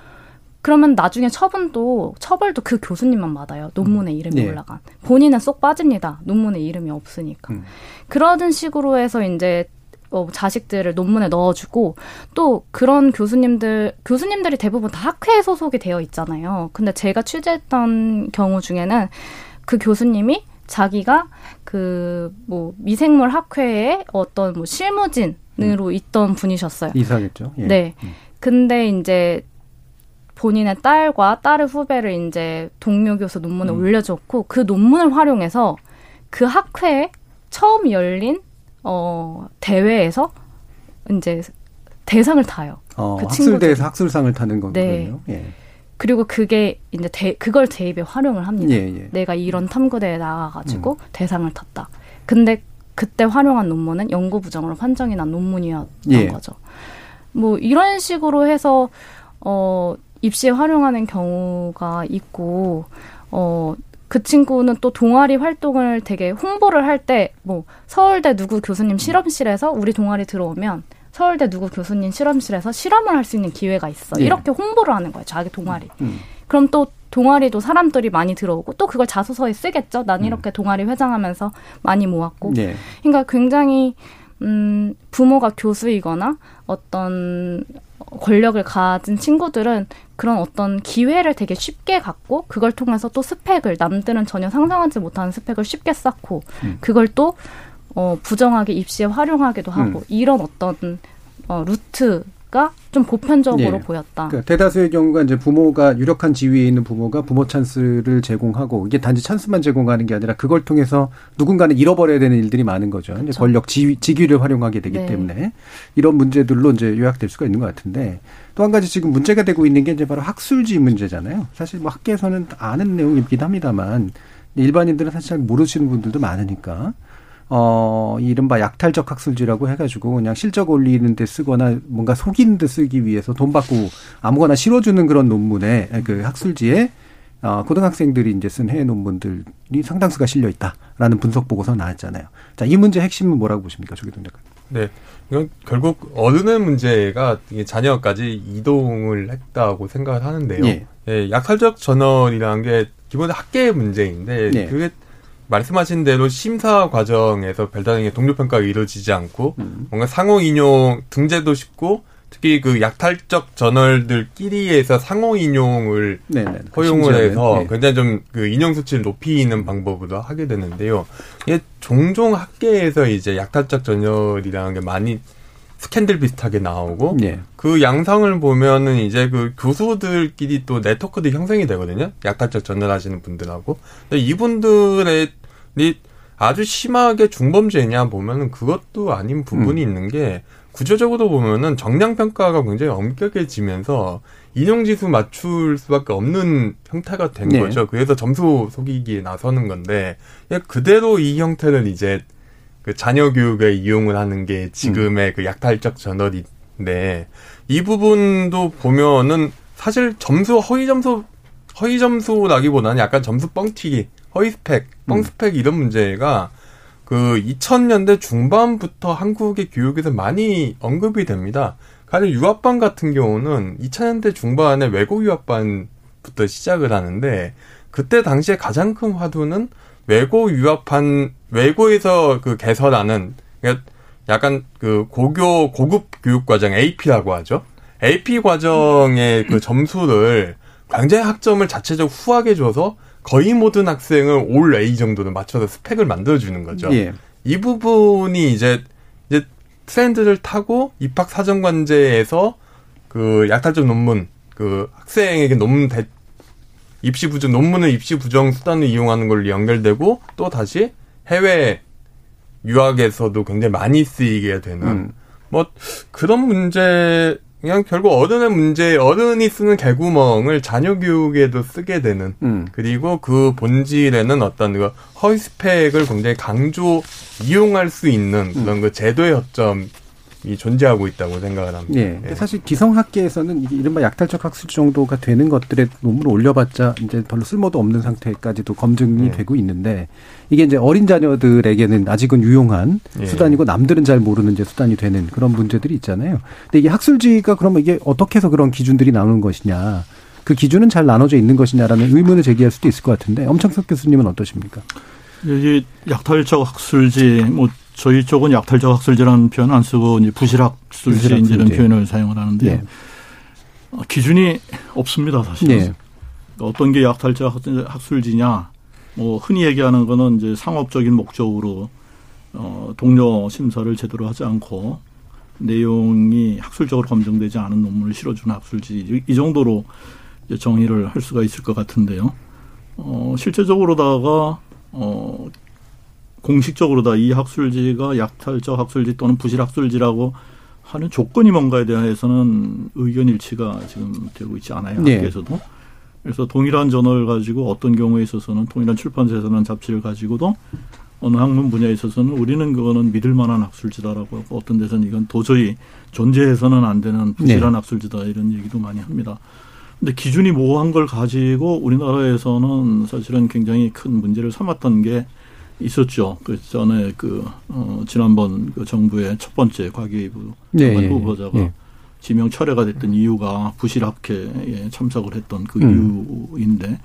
그러면 나중에 처분도 처벌도 그 교수님만 받아요. 논문에 이름이 네. 올라간. 본인은 쏙 빠집니다. 논문에 이름이 없으니까. 음. 그러던 식으로 해서 이제 어, 자식들을 논문에 넣어주고 또 그런 교수님들 교수님들이 대부분 다 학회에 소속이 되어 있잖아요. 근데 제가 취재했던 경우 중에는 그 교수님이 자기가 그 뭐 미생물 학회에 어떤 뭐 실무진 으로 음. 있던 분이셨어요. 이상했죠. 예. 네. 음. 근데 이제 본인의 딸과 딸의 후배를 이제 동료 교수 논문에 음. 올려줬고 그 논문을 활용해서 그 학회에 처음 열린 어 대회에서 이제 대상을 타요. 어, 그 학술대에서 학술상을 타는 거군요. 네. 예. 그리고 그게 이제 대, 그걸 대입에 활용을 합니다. 예, 예. 내가 이런 탐구대에 나가가지고 음. 대상을 탔다. 근데 그때 활용한 논문은 연구 부정으로 판정이 난 논문이었던 예. 거죠. 뭐 이런 식으로 해서 어 입시에 활용하는 경우가 있고 어. 그 친구는 또 동아리 활동을 되게 홍보를 할 때 뭐 서울대 누구 교수님 실험실에서 우리 동아리 들어오면 서울대 누구 교수님 실험실에서 실험을 할 수 있는 기회가 있어. 예. 이렇게 홍보를 하는 거예요. 자기 동아리. 음. 그럼 또 동아리도 사람들이 많이 들어오고 또 그걸 자소서에 쓰겠죠. 난 음. 이렇게 음. 동아리 회장하면서 많이 모았고. 예. 그러니까 굉장히 음 부모가 교수이거나 어떤 권력을 가진 친구들은 그런 어떤 기회를 되게 쉽게 갖고 그걸 통해서 또 스펙을 남들은 전혀 상상하지 못하는 스펙을 쉽게 쌓고 음. 그걸 또 어, 부정하게 입시에 활용하기도 하고 음. 이런 어떤 어, 루트 가좀 보편적으로 예. 보였다. 그러니까 대다수의 경우가 이제 부모가 유력한 지위에 있는 부모가 부모 찬스를 제공하고 이게 단지 찬스만 제공하는 게 아니라 그걸 통해서 누군가는 잃어버려야 되는 일들이 많은 거죠. 그렇죠. 권력 지위, 직위를 활용하게 되기 네. 때문에 이런 문제들로 이제 요약될 수가 있는 것 같은데 또 한 가지 지금 문제가 되고 있는 게 이제 바로 학술지 문제잖아요. 사실 뭐 학계에서는 아는 내용이긴 합니다만 일반인들은 사실 잘 모르시는 분들도 많으니까 어, 이른바 약탈적 학술지라고 해가지고 그냥 실적 올리는 데 쓰거나 뭔가 속이는 데 쓰기 위해서 돈 받고 아무거나 실어주는 그런 논문에 그 학술지에 어, 고등학생들이 이제 쓴 해외 논문들이 상당수가 실려 있다라는 분석 보고서 나왔잖아요. 자, 이 문제 핵심은 뭐라고 보십니까, 조기동 작가님? 네. 이건 결국 어른의 문제가 자녀까지 이동을 했다고 생각을 하는데요. 예. 예 약탈적 저널이라는 게 기본적으로 학계의 문제인데 예. 그게 말씀하신 대로 심사 과정에서 별다른 동료 평가가 이루어지지 않고 음. 뭔가 상호 인용 등재도 쉽고 특히 그 약탈적 저널들끼리에서 상호 인용을 네네, 그 허용을 해서 네. 굉장히 좀 그 인용 수치를 높이는 방법으로 하게 되는데요. 이게 종종 학계에서 이제 약탈적 저널이라는 게 많이 스캔들 비슷하게 나오고 네. 그 양상을 보면은 이제 그 교수들끼리 또 네트워크도 형성이 되거든요. 약탈적 전널 하시는 분들하고. 근데 이분들의 아주 심하게 중범죄냐 보면은 그것도 아닌 부분이 음. 있는 게 구조적으로 보면은 정량 평가가 굉장히 엄격해지면서 인용 지수 맞출 수밖에 없는 형태가 된 네. 거죠. 그래서 점수 속이기에 나서는 건데 그대로 이 형태를 이제 그 자녀 교육에 이용을 하는 게 지금의 음. 그 약탈적 저널인데 이 부분도 보면은 사실 점수 허위 점수 허위 점수라기보다는 약간 점수 뻥튀기, 허위 스펙, 뻥 음. 스펙 이런 문제가 그 2000년대 중반부터 한국의 교육에서 많이 언급이 됩니다. 가령 유학반 같은 경우는 2000년대 중반에 외국 유학반부터 시작을 하는데 그때 당시에 가장 큰 화두는 외고 유학반 외고에서 그 개설하는 그러니까 약간 그 고교 고급 교육 과정 AP라고 하죠. AP 과정의 그 점수를 굉장히 학점을 자체적 후하게 줘서 거의 모든 학생을 올 A 정도는 맞춰서 스펙을 만들어 주는 거죠. 예. 이 부분이 이제 이제 트렌드를 타고 입학 사정관제에서 그 약탈적 논문 그 학생에게 논문 대, 입시 부정 논문을 입시 부정 수단을 이용하는 걸로 연결되고 또 다시 해외 유학에서도 굉장히 많이 쓰이게 되는 음. 뭐 그런 문제 그냥 결국 어른의 문제 어른이 쓰는 개구멍을 자녀 교육에도 쓰게 되는 음. 그리고 그 본질에는 어떤 그 허위 스펙을 굉장히 강조 이용할 수 있는 그런 음. 그 제도의 허점 이 존재하고 있다고 생각을 합니다. 예. 예. 사실 기성학계에서는 이게 이른바 약탈적 학술 정도가 되는 것들의 논문을 올려봤자 이제 별로 쓸모도 없는 상태까지도 검증이 예. 되고 있는데 이게 이제 어린 자녀들에게는 아직은 유용한 예. 수단이고 남들은 잘 모르는 이제 수단이 되는 그런 문제들이 있잖아요. 근데 이게 학술지가 그러면 이게 어떻게 해서 그런 기준들이 나오는 것이냐. 그 기준은 잘 나눠져 있는 것이냐라는 의문을 제기할 수도 있을 것 같은데 엄창석 교수님은 어떠십니까? 이 약탈적 학술지 뭐 저희 쪽은 약탈적 학술지라는 표현 안 쓰고 이제 부실학술지 이런 표현을 사용을 하는데 네. 어, 기준이 없습니다 사실은. 네. 어떤 게 약탈적 학술지냐? 뭐 흔히 얘기하는 거는 이제 상업적인 목적으로 어 동료 심사를 제대로 하지 않고 내용이 학술적으로 검증되지 않은 논문을 실어주는 학술지 이 정도로 정의를 할 수가 있을 것 같은데요. 어 실제적으로다가 어 공식적으로 다 이 학술지가 약탈적 학술지 또는 부실 학술지라고 하는 조건이 뭔가에 대해서는 의견 일치가 지금 되고 있지 않아요. 네. 학계에서도. 그래서 동일한 저널 가지고 어떤 경우에 있어서는 동일한 출판사에서는 잡지를 가지고도 어느 학문 분야에 있어서는 우리는 그거는 믿을 만한 학술지다라고 하고 어떤 데서는 이건 도저히 존재해서는 안 되는 부실한 네. 학술지다 이런 얘기도 많이 합니다. 근데 기준이 모호한 걸 가지고 우리나라에서는 사실은 굉장히 큰 문제를 삼았던 게 있었죠. 그 전에 그 어, 지난번 그 정부의 첫 번째 과기부 네, 예, 후보자가 네. 지명 철회가 됐던 이유가 부실 학회에 참석을 했던 그 음. 이유인데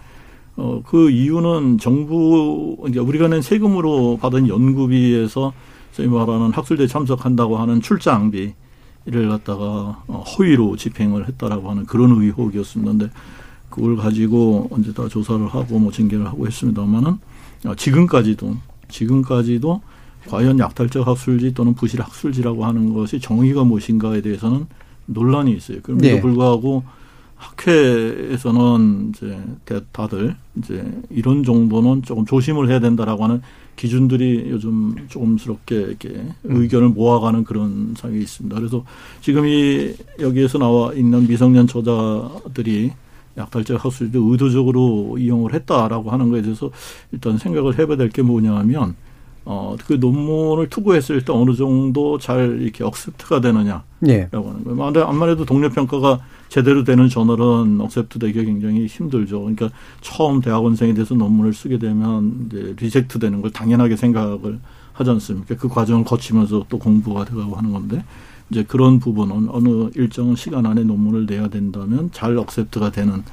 어, 그 이유는 정부 이제 우리가 낸 세금으로 받은 연구비에서 저희 말하는 학술제 참석한다고 하는 출장비를 갖다가 어, 허위로 집행을 했다라고 하는 그런 의혹이었습니다. 그걸 가지고 언제 다 조사를 하고 뭐 징계를 하고 했습니다만은 어, 지금까지도 지금까지도 과연 약탈적 학술지 또는 부실 학술지라고 하는 것이 정의가 무엇인가에 대해서는 논란이 있어요. 그럼에도 네. 불구하고 학회에서는 이제 다들 이제 이런 정도는 조금 조심을 해야 된다라고 하는 기준들이 요즘 조금스럽게 이렇게 음. 의견을 모아가는 그런 상황이 있습니다. 그래서 지금 이 여기에서 나와 있는 미성년 저자들이 약탈적 학술지도 의도적으로 이용을 했다라고 하는 것에 대해서 일단 생각을 해봐야 될 게 뭐냐면 어, 그 논문을 투고했을 때 어느 정도 잘 이렇게 accept가 되느냐라고 네. 하는 거예요. 암만 해도 동료평가가 제대로 되는 저널은 accept 되기 굉장히 힘들죠. 그러니까 처음 대학원생에 대해서 논문을 쓰게 되면 이제 reject 되는 걸 당연하게 생각을 하지 않습니까? 그 과정을 거치면서 또 공부가 되고 하는 건데 이제 그런 부분은 어느 일정 시간 안에 논문을 내야 된다면 잘 accept가 되는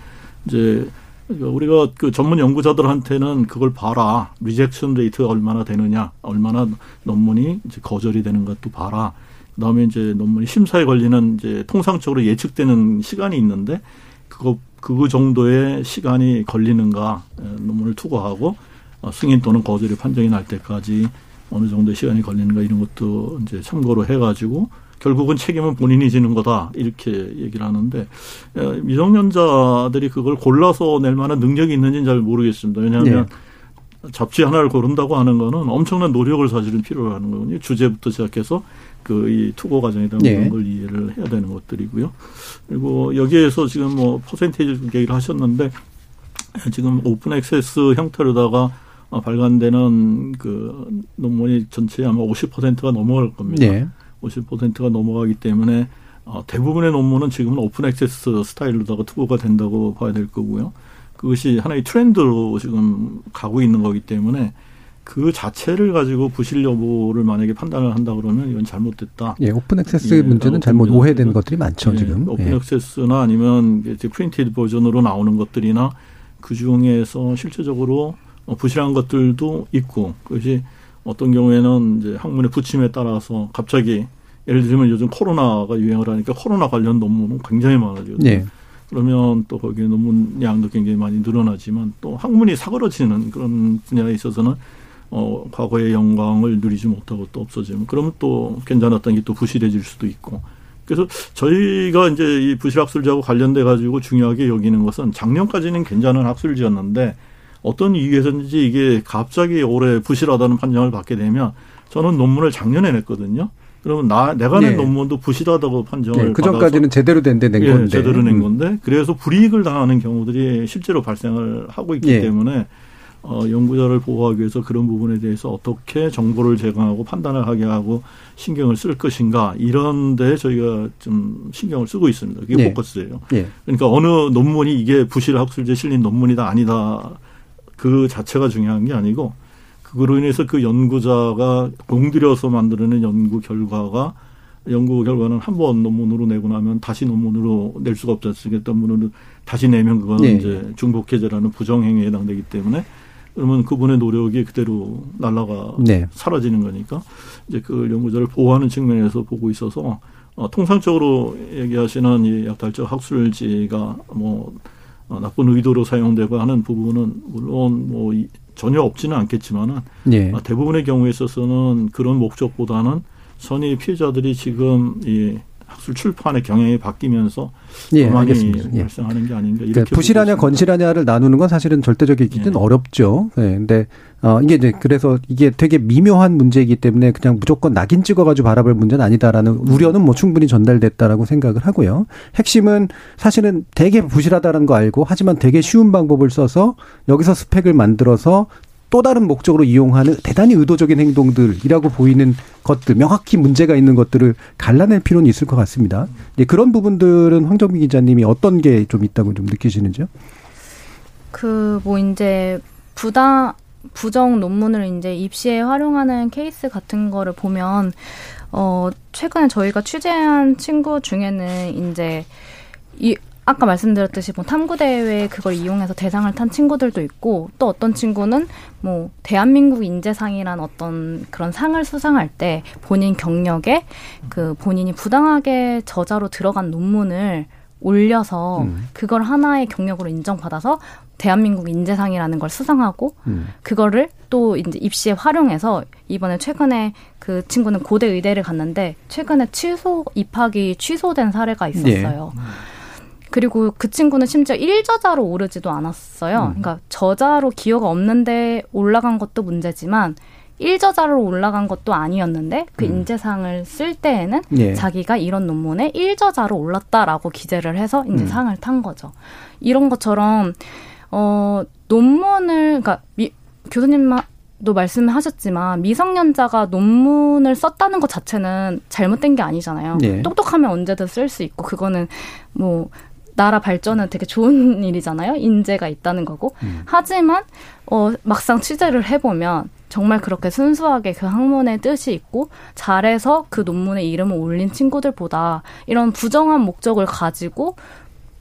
이제 우리가 그 전문 연구자들한테는 그걸 봐라. rejection rate가 얼마나 되느냐 얼마나 논문이 이제 거절이 되는 것도 봐라. 그다음에 이제 논문이 심사에 걸리는 이제 통상적으로 예측되는 시간이 있는데 그거 그 정도의 시간이 걸리는가 논문을 투고하고 어, 승인 또는 거절이 판정이 날 때까지 어느 정도의 시간이 걸리는가 이런 것도 이제 참고로 해가지고 결국은 책임은 본인이 지는 거다 이렇게 얘기를 하는데 미성년자들이 그걸 골라서 낼 만한 능력이 있는지는 잘 모르겠습니다. 왜냐하면 네. 잡지 하나를 고른다고 하는 거는 엄청난 노력을 사실은 필요로 하는 거거든요. 주제부터 시작해서 그 이 투고 과정이다 네. 그런 걸 이해를 해야 되는 것들이고요. 그리고 여기에서 지금 뭐 퍼센테이지 얘기를 하셨는데 지금 open access 형태로다가 발간되는 그 논문이 전체 아마 50%가 넘어갈 겁니다. 네. 50%가 넘어가기 때문에 어, 대부분의 논문은 지금은 open access 스타일로다가 투고가 된다고 봐야 될 거고요. 그것이 하나의 트렌드로 지금 가고 있는 거기 때문에 그 자체를 가지고 부실 여부를 만약에 판단을 한다 그러면 이건 잘못됐다. 예, open access 예, 문제는 잘못 오해된 것들이 많죠, 예, 지금. 오픈 예. access나 아니면 이제 printed 버전으로 나오는 것들이나 그 중에서 실제적으로 부실한 것들도 있고 그것이 어떤 경우에는 이제 학문의 부침에 따라서 갑자기 예를 들면 요즘 코로나가 유행을 하니까 코로나 관련 논문은 굉장히 많아지거든요. 네. 그러면 또 거기에 논문 양도 굉장히 많이 늘어나지만 또 학문이 사그러지는 그런 분야에 있어서는 어, 과거의 영광을 누리지 못하고 또 없어지면 그러면 또 괜찮았던 게 또 부실해질 수도 있고 그래서 저희가 이제 이 부실 학술지하고 관련돼 가지고 중요하게 여기는 것은 작년까지는 괜찮은 학술지였는데 어떤 이유에서인지 이게 갑자기 올해 부실하다는 판정을 받게 되면 저는 논문을 작년에 냈거든요. 그러면 나 내가 낸 네. 논문도 부실하다고 판정을 네, 그 전까지는 제대로 된데 낸 예, 건데 제대로 낸 음. 건데 그래서 불이익을 당하는 경우들이 실제로 발생을 하고 있기 네. 때문에 어, 연구자를 보호하기 위해서 그런 부분에 대해서 어떻게 정보를 제공하고 판단을 하게 하고 신경을 쓸 것인가 이런 데 저희가 좀 신경을 쓰고 있습니다. 그게 네. 포커스예요. 네. 그러니까 어느 논문이 이게 부실 학술지에 실린 논문이다 아니다 그 자체가 중요한 게 아니고 그로 인해서 그 연구자가 공들여서 만들어낸 연구 결과가 연구 결과는 한 번 논문으로 내고 나면 다시 논문으로 낼 수가 없지 않습니까? 논문으로 다시 내면 그거는 네. 이제 중복 해제라는 부정행위에 해당되기 때문에 그러면 그분의 노력이 그대로 날라가 네. 사라지는 거니까 이제 그 연구자를 보호하는 측면에서 보고 있어서 어, 통상적으로 얘기하시는 이 약탈적 학술지가 뭐 어, 나쁜 의도로 사용되고 하는 부분은 물론 뭐 이, 전혀 없지는 않겠지만은 네. 어, 대부분의 경우에 있어서는 그런 목적보다는 선의 피해자들이 지금 이 학술 출판의 경향이 바뀌면서 예, 알겠습니다. 예. 발생하는 게 아닌가 이렇게 그러니까 부실하냐 건실하냐를 나누는 건 사실은 절대적이기는 예. 어렵죠. 네, 근데 어 이게 이제 그래서 이게 되게 미묘한 문제이기 때문에 그냥 무조건 낙인 찍어가지고 바라볼 문제는 아니다라는 우려는 뭐 충분히 전달됐다라고 생각을 하고요. 핵심은 사실은 되게 부실하다는 거 알고 하지만 되게 쉬운 방법을 써서 여기서 스펙을 만들어서 또 다른 목적으로 이용하는 대단히 의도적인 행동들이라고 보이는 것들, 명확히 문제가 있는 것들을 갈라낼 필요는 있을 것 같습니다. 예, 그런 부분들은 황정민 기자님이 어떤 게 좀 있다고 좀 느끼시는지요? 그 뭐 이제 부당 부정 논문을 이제 입시에 활용하는 케이스 같은 거를 보면 어 최근에 저희가 취재한 친구 중에는 이제 이 아까 말씀드렸듯이 뭐 탐구 대회 그걸 이용해서 대상을 탄 친구들도 있고 또 어떤 친구는 뭐 대한민국 인재상이란 어떤 그런 상을 수상할 때 본인 경력에 그 본인이 부당하게 저자로 들어간 논문을 올려서 음. 그걸 하나의 경력으로 인정받아서 대한민국 인재상이라는 걸 수상하고 음. 그거를 또 이제 입시에 활용해서 이번에 최근에 그 친구는 고대 의대를 갔는데 최근에 취소 입학이 취소된 사례가 있었어요. 네. 그리고 그 친구는 심지어 1저자로 오르지도 않았어요. 음. 그러니까 저자로 기여가 없는데 올라간 것도 문제지만 1저자로 올라간 것도 아니었는데 그 음. 인재상을 쓸 때에는 예. 자기가 이런 논문에 1저자로 올랐다라고 기재를 해서 이제 음. 상을 탄 거죠. 이런 것처럼 어 논문을 그러니까 미, 교수님 도 말씀하셨지만 미성년자가 논문을 썼다는 것 자체는 잘못된 게 아니잖아요. 예. 똑똑하면 언제든 쓸 수 있고 그거는 뭐 나라 발전은 되게 좋은 일이잖아요. 인재가 있다는 거고. 음. 하지만 어 막상 취재를 해 보면 정말 그렇게 순수하게 그 학문의 뜻이 있고 잘해서 그 논문에 이름을 올린 친구들보다 이런 부정한 목적을 가지고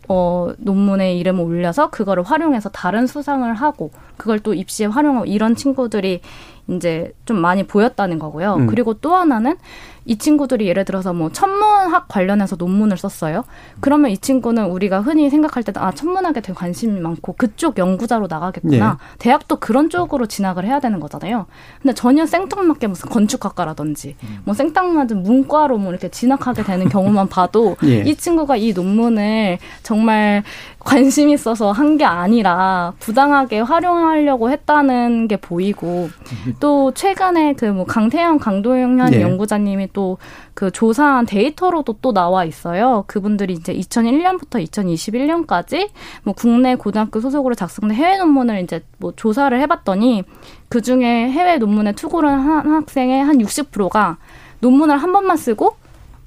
어, 논문에 이름을 올려서 그거를 활용해서 다른 수상을 하고 그걸 또 입시에 활용하고 이런 친구들이 이제 좀 많이 보였다는 거고요. 음. 그리고 또 하나는 이 친구들이 예를 들어서 뭐 천문학 관련해서 논문을 썼어요. 그러면 이 친구는 우리가 흔히 생각할 때는 아 천문학에 되게 관심이 많고 그쪽 연구자로 나가겠구나. 네. 대학도 그런 쪽으로 진학을 해야 되는 거잖아요. 근데 전혀 생뚱맞게 무슨 건축학과라든지 음. 뭐 생뚱맞은 문과로 뭐 이렇게 진학하게 되는 경우만 봐도 네. 이 친구가 이 논문을 정말 관심 있어서 한 게 아니라 부당하게 활용하려고 했다는 게 보이고 또 최근에 그 뭐 강태영 강도영 네. 연구자님이 또 그 조사한 데이터로도 또 나와 있어요. 그분들이 이제 2001년부터 2021년까지 뭐 국내 고등학교 소속으로 작성된 해외 논문을 이제 뭐 조사를 해봤더니 그 중에 해외 논문에 투고를 한 학생의 한 60%가 논문을 한 번만 쓰고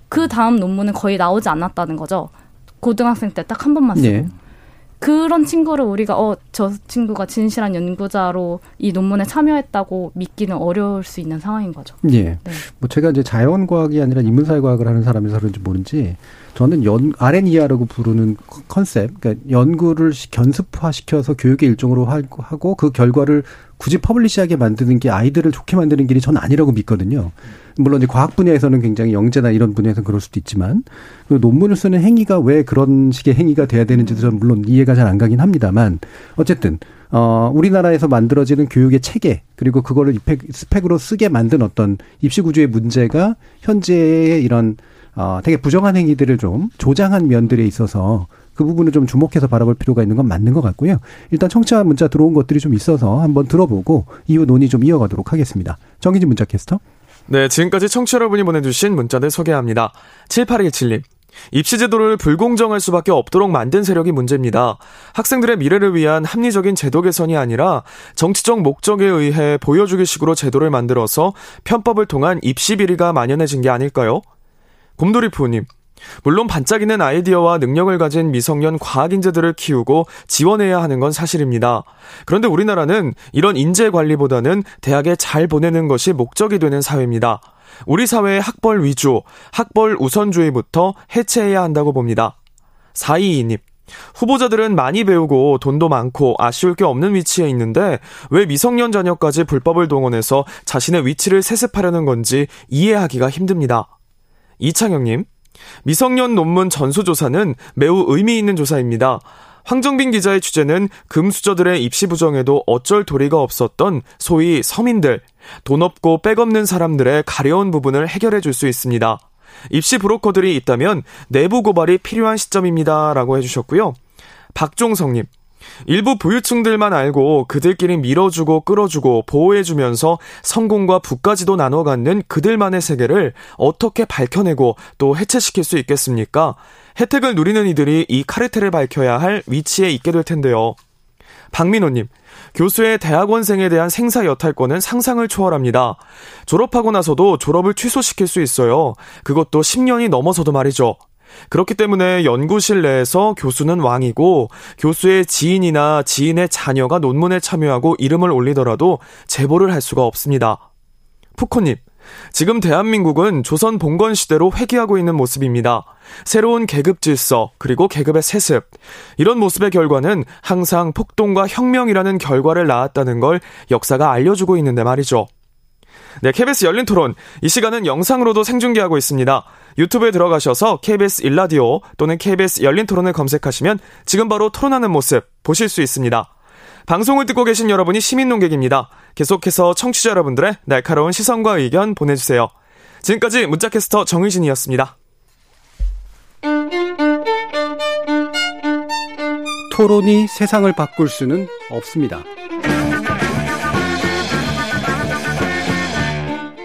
그 다음 논문은 거의 나오지 않았다는 거죠. 고등학생 때 딱 한 번만 쓰고. 네. 그런 친구를 우리가 어 저 친구가 진실한 연구자로 이 논문에 참여했다고 믿기는 어려울 수 있는 상황인 거죠. 예. 네. 뭐 제가 이제 자연과학이 아니라 인문사회과학을 하는 사람이라서 그런지 모르지 저는 연 R&E라고 부르는 컨셉, 그러니까 연구를 견습화 시켜서 교육의 일종으로 하고 그 결과를 굳이 publish하게 만드는 게 아이들을 좋게 만드는 길이 전 아니라고 믿거든요. 물론 이제 과학 분야에서는 굉장히 영재나 이런 분야에서는 그럴 수도 있지만 그 논문을 쓰는 행위가 왜 그런 식의 행위가 돼야 되는지도 저는 물론 이해가 잘 안 가긴 합니다만 어쨌든 어 우리나라에서 만들어지는 교육의 체계 그리고 그거를 스펙으로 쓰게 만든 어떤 입시 구조의 문제가 현재의 이런 어 되게 부정한 행위들을 좀 조장한 면들에 있어서 그 부분을 좀 주목해서 바라볼 필요가 있는 건 맞는 것 같고요. 일단 청취자 문자 들어온 것들이 좀 있어서 한번 들어보고 이후 논의 좀 이어가도록 하겠습니다. 정기진 문자 캐스터. 네, 지금까지 청취자 여러분이 보내주신 문자들 소개합니다. 7817님. 입시 제도를 불공정할 수밖에 없도록 만든 세력이 문제입니다. 학생들의 미래를 위한 합리적인 제도 개선이 아니라 정치적 목적에 의해 보여주기식으로 제도를 만들어서 편법을 통한 입시 비리가 만연해진 게 아닐까요? 곰돌이 푸님. 물론 반짝이는 아이디어와 능력을 가진 미성년 과학 인재들을 키우고 지원해야 하는 건 사실입니다. 그런데 우리나라는 이런 인재 관리보다는 대학에 잘 보내는 것이 목적이 되는 사회입니다. 우리 사회의 학벌 위주, 학벌 우선주의부터 해체해야 한다고 봅니다. 422님. 후보자들은 많이 배우고 돈도 많고 아쉬울 게 없는 위치에 있는데 왜 미성년 자녀까지 불법을 동원해서 자신의 위치를 세습하려는 건지 이해하기가 힘듭니다. 이창영님, 미성년 논문 전수조사는 매우 의미 있는 조사입니다. 황정빈 기자의 취재는 금수저들의 입시 부정에도 어쩔 도리가 없었던 소위 서민들, 돈 없고 백 없는 사람들의 가려운 부분을 해결해 줄 수 있습니다. 입시 브로커들이 있다면 내부 고발이 필요한 시점입니다. 라고 해주셨고요. 박종성님, 일부 부유층들만 알고 그들끼리 밀어주고 끌어주고 보호해주면서 성공과 부까지도 나눠 갖는 그들만의 세계를 어떻게 밝혀내고 또 해체시킬 수 있겠습니까? 혜택을 누리는 이들이 이 카르텔을 밝혀야 할 위치에 있게 될 텐데요. 박민호님, 교수의 대학원생에 대한 생사 여탈권은 상상을 초월합니다. 졸업하고 나서도 졸업을 취소시킬 수 있어요. 그것도 10년이 넘어서도 말이죠. 그렇기 때문에 연구실 내에서 교수는 왕이고 교수의 지인이나 지인의 자녀가 논문에 참여하고 이름을 올리더라도 제보를 할 수가 없습니다. 푸코님, 지금 대한민국은 조선 봉건 시대로 회귀하고 있는 모습입니다. 새로운 계급 질서, 그리고 계급의 세습. 이런 모습의 결과는 항상 폭동과 혁명이라는 결과를 낳았다는 걸 역사가 알려주고 있는데 말이죠. 네, KBS 열린 토론. 이 시간은 영상으로도 생중계하고 있습니다. 유튜브에 들어가셔서 KBS 일라디오 또는 KBS 열린 토론을 검색하시면 지금 바로 토론하는 모습 보실 수 있습니다. 방송을 듣고 계신 여러분이 시민 농객입니다. 계속해서 청취자 여러분들의 날카로운 시선과 의견 보내주세요. 지금까지 문자캐스터 정의진이었습니다. 토론이 세상을 바꿀 수는 없습니다.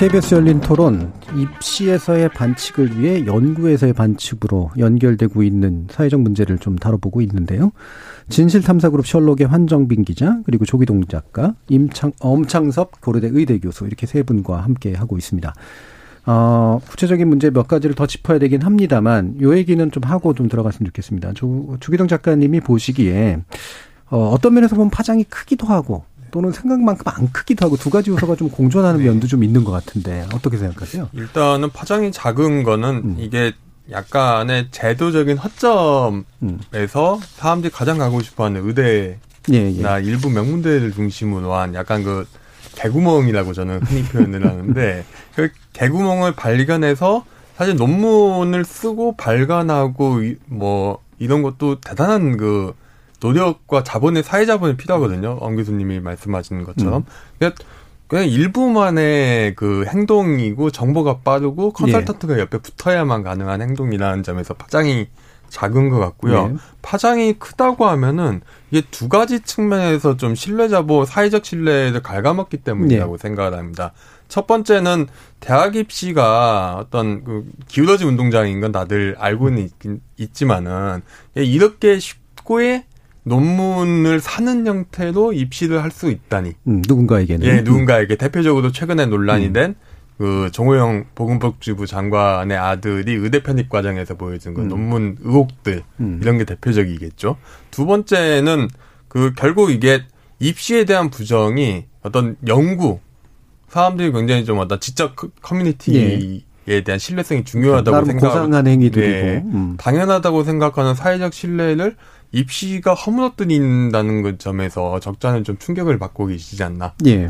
KBS 열린 토론 입시에서의 반칙을 위해 연구에서의 반칙으로 연결되고 있는 사회적 문제를 좀 다뤄보고 있는데요. 진실탐사그룹 셜록의 환정빈 기자 그리고 조기동 작가 임창 엄창섭 고려대 의대 교수 이렇게 세 분과 함께 하고 있습니다. 어, 구체적인 문제 몇 가지를 더 짚어야 되긴 합니다만 요 얘기는 좀 하고 좀 들어갔으면 좋겠습니다. 조, 조기동 작가님이 보시기에 어, 어떤 면에서 보면 파장이 크기도 하고 또는 생각만큼 안 크기도 하고 두 가지 요소가 좀 공존하는 네. 면도 좀 있는 것 같은데 어떻게 생각하세요? 일단은 파장이 작은 거는 음. 이게 약간의 제도적인 허점에서 음. 사람들이 가장 가고 싶어하는 의대나 예, 예. 일부 명문대를 중심으로 한 약간 그 개구멍이라고 저는 흔히 표현을 하는데 그 개구멍을 발견해서 사실 논문을 쓰고 발간하고 뭐 이런 것도 대단한 그 노력과 자본의 사회 자본이 필요하거든요. 엄 교수님이 말씀하시는 것처럼. 음. 그냥 일부만의 그 행동이고 정보가 빠르고 컨설턴트가 예. 옆에 붙어야만 가능한 행동이라는 점에서 파장이 작은 것 같고요. 네. 파장이 크다고 하면은 이게 두 가지 측면에서 좀 신뢰자보 사회적 신뢰를 갉아먹기 때문이라고 네. 생각을 합니다. 첫 번째는 대학 입시가 어떤 그 기울어진 운동장인 건 다들 알고는 있긴 있지만은 이렇게 쉽게 논문을 사는 형태로 입시를 할 수 있다니. 음, 누군가에게는. 예, 누군가에게 대표적으로 최근에 논란이 음. 된 그 정호영 보건복지부 장관의 아들이 의대 편입 과정에서 보여준 그 음. 논문 의혹들 음. 이런 게 대표적이겠죠. 두 번째는 그 결국 이게 입시에 대한 부정이 어떤 연구 사람들이 굉장히 좀 어떤 지적 커뮤니티에 예. 대한 신뢰성이 중요하다고 생각하고 고상한 행위들이고 네, 음. 당연하다고 생각하는 사회적 신뢰를 입시가 허물어뜨린다는 그 점에서 적잖은 좀 충격을 받고 계시지 않나. 예.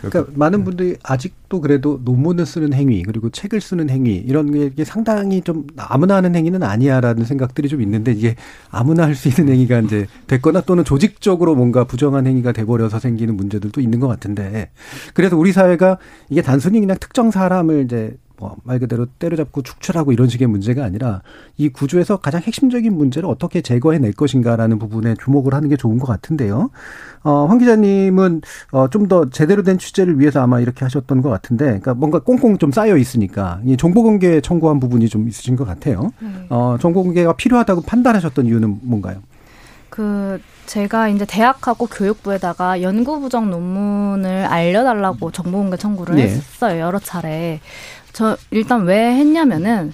그러니까 많은 분들이 아직도 그래도 논문을 쓰는 행위 그리고 책을 쓰는 행위 이런 게 상당히 좀 아무나 하는 행위는 아니야라는 생각들이 좀 있는데 이게 아무나 할 수 있는 행위가 이제 됐거나 또는 조직적으로 뭔가 부정한 행위가 돼버려서 생기는 문제들도 있는 것 같은데 그래서 우리 사회가 이게 단순히 그냥 특정 사람을 이제 뭐 말 그대로 때려잡고 축출하고 이런 식의 문제가 아니라 이 구조에서 가장 핵심적인 문제를 어떻게 제거해낼 것인가라는 부분에 주목을 하는 게 좋은 것 같은데요. 어, 황 기자님은 어, 좀 더 제대로 된 취재를 위해서 아마 이렇게 하셨던 것 같은데, 그러니까 뭔가 꽁꽁 좀 쌓여 있으니까 이 정보 공개 청구한 부분이 좀 있으신 것 같아요. 네. 어, 정보 공개가 필요하다고 판단하셨던 이유는 뭔가요? 그 제가 이제 대학하고 교육부에다가 연구 부정 논문을 알려달라고 정보 공개 청구를 네. 했어요 여러 차례. 저 일단 왜 했냐면은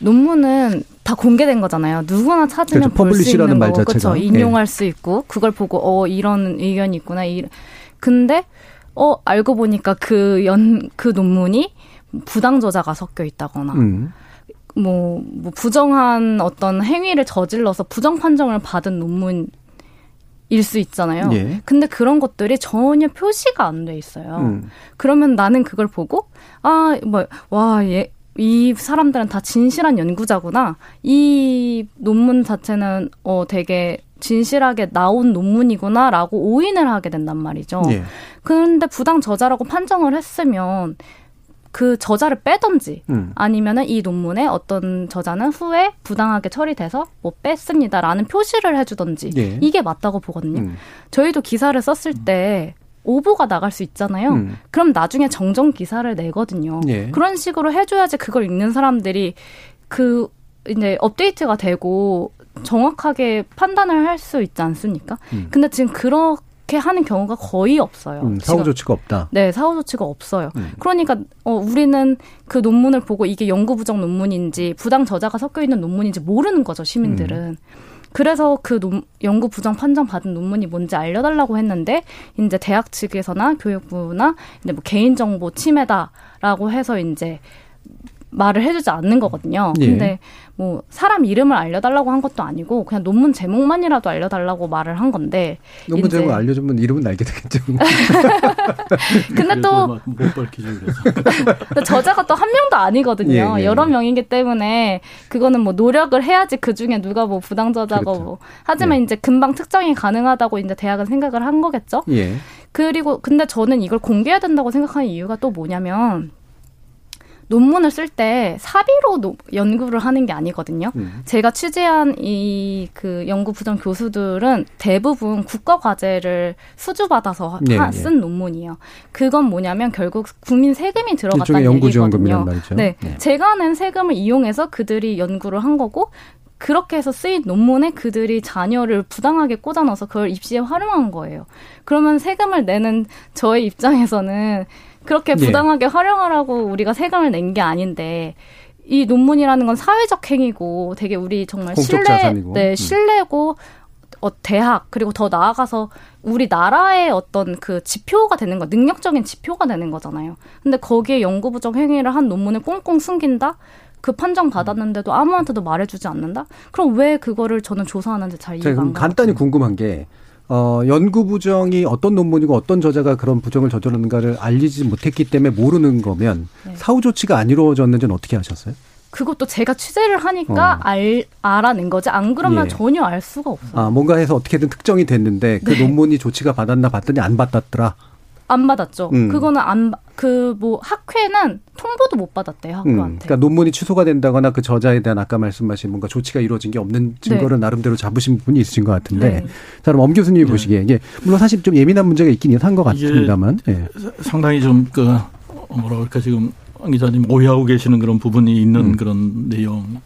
논문은 다 공개된 거잖아요. 누구나 찾으면 그렇죠. 볼수 있는 거고, 그렇죠. 인용할 네. 수 있고 그걸 보고 어 이런 의견이 있구나. 이 근데 어 알고 보니까 그 연그 그 논문이 부당 저자가 섞여 있다거나. 음. 뭐, 뭐, 부정한 어떤 행위를 저질러서 부정 판정을 받은 논문 일수 있잖아요. 예. 근데 그런 것들이 전혀 표시가 안 돼 있어요. 음. 그러면 나는 그걸 보고 아, 뭐 와, 얘, 이 사람들은 다 진실한 연구자구나. 이 논문 자체는 어 되게 진실하게 나온 논문이구나라고 오인을 하게 된단 말이죠. 예. 그런데 부당 저자라고 판정을 했으면 그 저자를 빼던지 음. 아니면은 이 논문에 어떤 저자는 후에 부당하게 처리돼서 뭐 뺐습니다라는 표시를 해주던지 예. 이게 맞다고 보거든요. 음. 저희도 기사를 썼을 때 오보가 나갈 수 있잖아요. 음. 그럼 나중에 정정 기사를 내거든요. 예. 그런 식으로 해줘야지 그걸 읽는 사람들이 그 이제 업데이트가 되고 정확하게 판단을 할 수 있지 않습니까? 음. 근데 지금 그런 그렇게 하는 경우가 거의 없어요. 음, 사후 조치가 없다. 네, 사후 조치가 없어요. 음. 그러니까 어, 우리는 그 논문을 보고 이게 연구 부정 논문인지 부당 저자가 섞여 있는 논문인지 모르는 거죠 시민들은. 음. 그래서 그 논, 연구 부정 판정 받은 논문이 뭔지 알려달라고 했는데 이제 대학 측에서나 교육부나 이제 뭐 개인정보 침해다라고 해서 이제 말을 해주지 않는 거거든요. 예. 근데 뭐 사람 이름을 알려달라고 한 것도 아니고 그냥 논문 제목만이라도 알려달라고 말을 한 건데 논문 제목 알려주면 이름은 알게 되겠죠. 근데 또못 밝히죠 그래서 저자가 또 한 명도 아니거든요. 예, 예, 여러 명이기 때문에 그거는 뭐 노력을 해야지 그 중에 누가 뭐 부당 저자고 그렇죠. 뭐 하지만 예. 이제 금방 특정이 가능하다고 이제 대학은 생각을 한 거겠죠. 예. 그리고 근데 저는 이걸 공개해야 된다고 생각하는 이유가 또 뭐냐면 논문을 쓸 때 사비로 노, 연구를 하는 게 아니거든요. 음. 제가 취재한 이 그 연구 부정 교수들은 대부분 국가 과제를 수주받아서 네, 하, 네. 쓴 네. 논문이에요. 그건 뭐냐면 결국 국민 세금이 들어갔다는 얘기거든요. 네. 네. 제가 낸 세금을 이용해서 그들이 연구를 한 거고 그렇게 해서 쓰인 논문에 그들이 자녀를 부당하게 꽂아넣어서 그걸 입시에 활용한 거예요. 그러면 세금을 내는 저의 입장에서는 그렇게 네. 부당하게 네. 활용하라고 우리가 세금을 낸 게 아닌데 이 논문이라는 건 사회적 행위고 되게 우리 정말 신뢰 네, 음. 신뢰고 어, 대학 그리고 더 나아가서 우리 나라의 어떤 그 지표가 되는 거 능력적인 지표가 되는 거잖아요. 근데 거기에 연구 부정 행위를 한 논문을 꽁꽁 숨긴다? 그 판정 받았는데도 아무한테도 말해주지 않는다? 그럼 왜 그거를 저는 조사하는지 잘 이해가 안 가요. 간단히 궁금한 게 어, 연구 부정이 어떤 논문이고 어떤 저자가 그런 부정을 저질렀는가를 알리지 못했기 때문에 모르는 거면 네. 사후 조치가 안 이루어졌는지는 어떻게 하셨어요? 그것도 제가 취재를 하니까 어. 알, 알아낸 거지. 안 그러면 예. 전혀 알 수가 없어요. 아, 뭔가 해서 어떻게든 특정이 됐는데 그 네. 논문이 조치가 받았나 봤더니 안 받았더라. 안 받았죠. 음. 그거는 안, 그 뭐 학회는 통 통보도 못 받았대요 학교한테. 음, 그러니까 논문이 취소가 된다거나 그 저자에 대한 아까 말씀하신 뭔가 조치가 이루어진 게 없는 증거를 네. 나름대로 잡으신 부분이 있으신 것 같은데, 네. 자 그럼 엄 교수님이 네. 보시기에 이게 물론 사실 좀 예민한 문제가 있긴 한 것 같습니다만, 네. 상당히 좀 그 뭐라 그럴까 지금 황 기자님 오해하고 계시는 그런 부분이 있는 음. 그런 내용.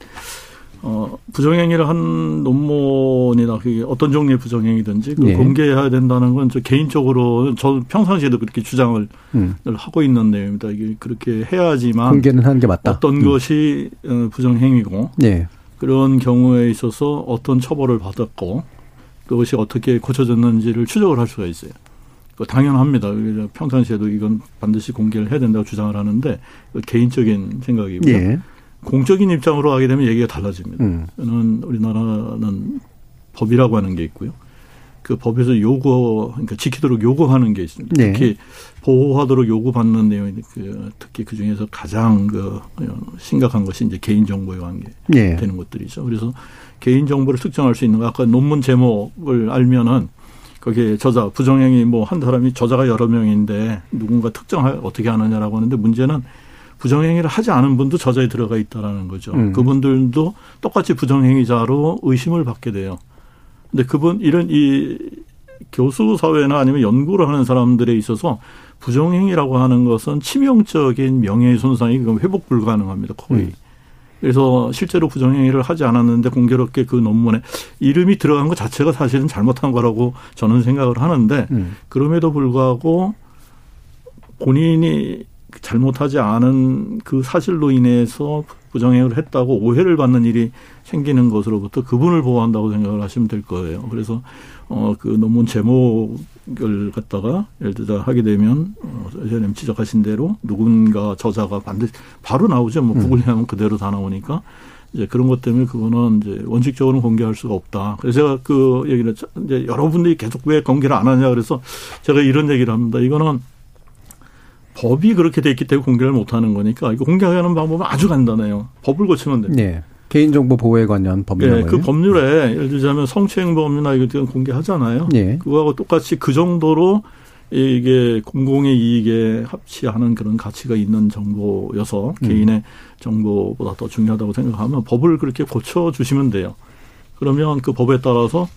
어, 부정행위를 한 논문이나 그게 어떤 종류의 부정행위든지 그 예. 공개해야 된다는 건 저 개인적으로 저 평상시에도 그렇게 주장을 음. 하고 있는 내용입니다. 이게 그렇게 해야지만 공개는 하는 게 맞다. 어떤 음. 것이 어, 부정행위고 예. 그런 경우에 있어서 어떤 처벌을 받았고 그것이 어떻게 고쳐졌는지를 추적을 할 수가 있어요. 당연합니다. 평상시에도 이건 반드시 공개를 해야 된다고 주장을 하는데 개인적인 생각이고요. 예. 공적인 입장으로 하게 되면 얘기가 달라집니다. 음. 저는 우리나라는 법이라고 하는 게 있고요. 그 법에서 요구, 그러니까 지키도록 요구하는 게 있습니다. 네. 특히 보호하도록 요구받는 내용이 그 특히 그 중에서 가장 그 심각한 것이 이제 개인 정보에 관계 네. 되는 것들이죠. 그래서 개인 정보를 특정할 수 있는 거 아까 논문 제목을 알면은 거기에 저자 부정행위 뭐 한 사람이 저자가 여러 명인데 누군가 특정할 어떻게 하느냐라고 하는데 문제는 부정행위를 하지 않은 분도 저자에 들어가 있다라는 거죠. 음. 그분들도 똑같이 부정행위자로 의심을 받게 돼요. 근데 그분 이런 이 교수 사회나 아니면 연구를 하는 사람들에 있어서 부정행위라고 하는 것은 치명적인 명예 손상이 회복 불가능합니다. 거의. 음. 그래서 실제로 부정행위를 하지 않았는데 공교롭게 그 논문에 이름이 들어간 것 자체가 사실은 잘못한 거라고 저는 생각을 하는데 음. 그럼에도 불구하고 본인이 잘못하지 않은 그 사실로 인해서 부정행위를 했다고 오해를 받는 일이 생기는 것으로부터 그분을 보호한다고 생각을 하시면 될 거예요. 그래서 어 그 논문 제목을 갖다가 예를 들어 하게 되면 어 선생님 지적하신 대로 누군가 저자가 반드시 바로 나오죠. 뭐 음. 구글하면 그대로 다 나오니까 이제 그런 것 때문에 그거는 이제 원칙적으로 공개할 수가 없다. 그래서 제가 그 얘기를 이제 여러분들이 계속 왜 공개를 안 하냐 그래서 제가 이런 얘기를 합니다. 이거는 법이 그렇게 돼 있기 때문에 공개를 못 하는 거니까 이거 공개하는 방법은 아주 간단해요. 법을 고치면 됩니다. 네. 개인정보 보호에 관련 법률. 네, 그 법률에 예를 들자면 성추행범이나 이거 공개하잖아요. 네. 그거하고 똑같이 그 정도로 이게 공공의 이익에 합치하는 그런 가치가 있는 정보여서 음. 개인의 정보보다 더 중요하다고 생각하면 법을 그렇게 고쳐 주시면 돼요. 그러면 그 법에 따라서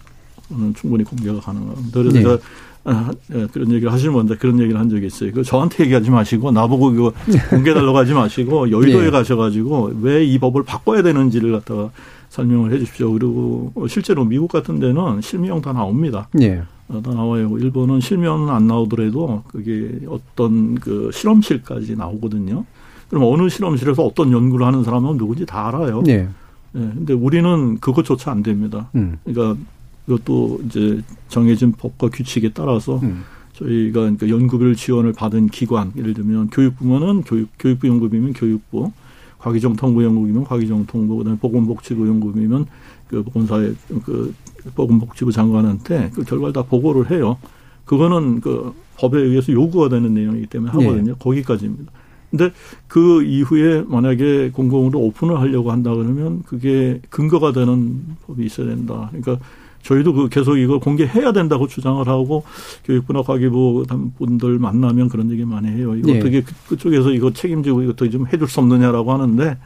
충분히 공개가 가능합니다. 그래서 네. 아, 예, 그런 얘기를 하시는 건데 그런 얘기를 한 적이 있어요. 그 저한테 얘기하지 마시고 나보고 이거 공개달라고 하지 마시고 여의도에 네. 가셔가지고 왜 이 법을 바꿔야 되는지를 갖다가 설명을 해 주십시오. 그리고 실제로 미국 같은 데는 실명 다 나옵니다. 네. 다 나와요. 일본은 실명은 안 나오더라도 그게 어떤 그 실험실까지 나오거든요. 그럼 어느 실험실에서 어떤 연구를 하는 사람은 누군지 다 알아요. 네. 네. 근데 우리는 그것조차 안 됩니다. 음. 그러니까 이것도 이제 정해진 법과 규칙에 따라서 음. 저희가 그러니까 연구비를 지원을 받은 기관 예를 들면 교육부면은 교육 교육부 연구비면 교육부 과기정통부 연구비면 과기정통부 그다음에 보건복지부 연구비면 그 보건사회 그 보건복지부 장관한테 그 결과를 다 보고를 해요. 그거는 그 법에 의해서 요구가 되는 내용이기 때문에 하거든요. 네. 거기까지입니다. 근데 그 이후에 만약에 공공으로 오픈을 하려고 한다 그러면 그게 근거가 되는 법이 있어야 된다. 그러니까 저희도 그 계속 이걸 공개해야 된다고 주장을 하고 교육부나 과기부 분들 만나면 그런 얘기 많이 해요. 이거 네. 어떻게 그, 그쪽에서 이거 책임지고 이거 어떻게 좀 해줄 수 없느냐라고 하는데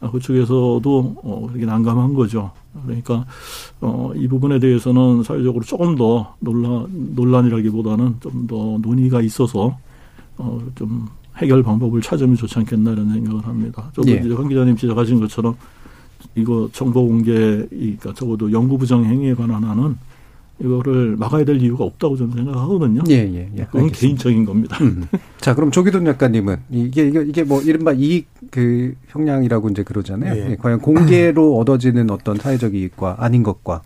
아, 그쪽에서도 어, 되게 난감한 거죠. 그러니까 어, 이 부분에 대해서는 사회적으로 조금 더 논란 논란이라기보다는 좀 더 논의가 있어서 어, 좀 해결 방법을 찾으면 좋지 않겠나 이런 생각을 합니다. 저도 예. 이제 황 기자님 지적하신 것처럼 이거 정보 공개, 그러니까 적어도 연구 부정 행위에 관한 한은 이거를 막아야 될 이유가 없다고 저는 생각하거든요. 예, 예, 예. 그건 알겠습니다. 개인적인 겁니다. 음. 자, 그럼 조기돈 작가님은 이게 이게 이게 뭐 이른바 이익 그 형량이라고 이제 그러잖아요. 예. 예. 과연 공개로 얻어지는 어떤 사회적 이익과 아닌 것과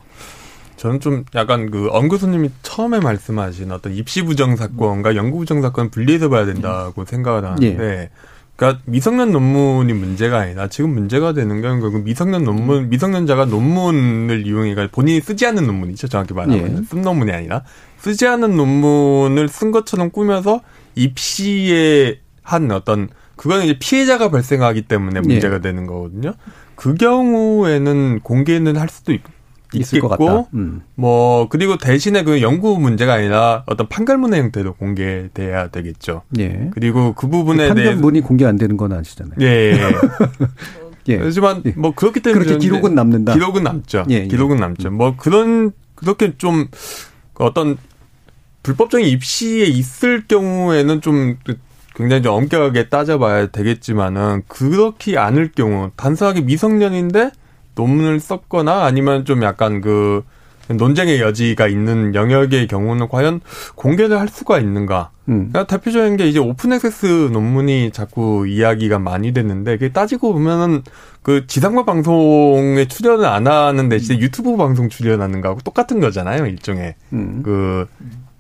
저는 좀 약간 그 엄교수님이 처음에 말씀하신 어떤 입시 부정 사건과 연구 부정 사건 분리해서 봐야 된다고 생각을 하는데 예. 그러니까 미성년 논문이 문제가 아니라 지금 문제가 되는 건 결국 미성년 논문 미성년자가 논문을 이용해가 본인이 쓰지 않는 논문이죠 정확히 말하면 예. 쓴 논문이 아니라 쓰지 않는 논문을 쓴 것처럼 꾸며서 입시에 한 어떤 그거는 이제 피해자가 발생하기 때문에 예. 문제가 예. 되는 거거든요. 그 경우에는 공개는 할 수도 있, 있을 것 같다. 음. 뭐 그리고 대신에 그 연구 문제가 아니라 어떤 판결문의 형태로 공개돼야 되겠죠. 예. 그리고 그 부분에 그 판결문이 공개 안 되는 건 아시잖아요. 예. 예. 하지만 예. 뭐 그렇기 때문에 그렇게 기록은 남는다. 기록은 남죠. 예, 예. 기록은 남죠. 뭐 그런 그렇게 좀 어떤 불법적인 입시에 있을 경우에는 좀 굉장히 좀 엄격하게 따져봐야 되겠지만은 그렇게 않을 경우 단순하게 미성년인데 논문을 썼거나 아니면 좀 약간 그 논쟁의 여지가 있는 영역의 경우는 과연 공개를 할 수가 있는가? 음. 그러니까 대표적인 게 이제 open access 논문이 자꾸 이야기가 많이 됐는데 그게 따지고 보면은 그 지상파 방송에 출연을 안 하는 대신에 유튜브 방송 출연하는 거하고 똑같은 거잖아요, 일종의. 음. 그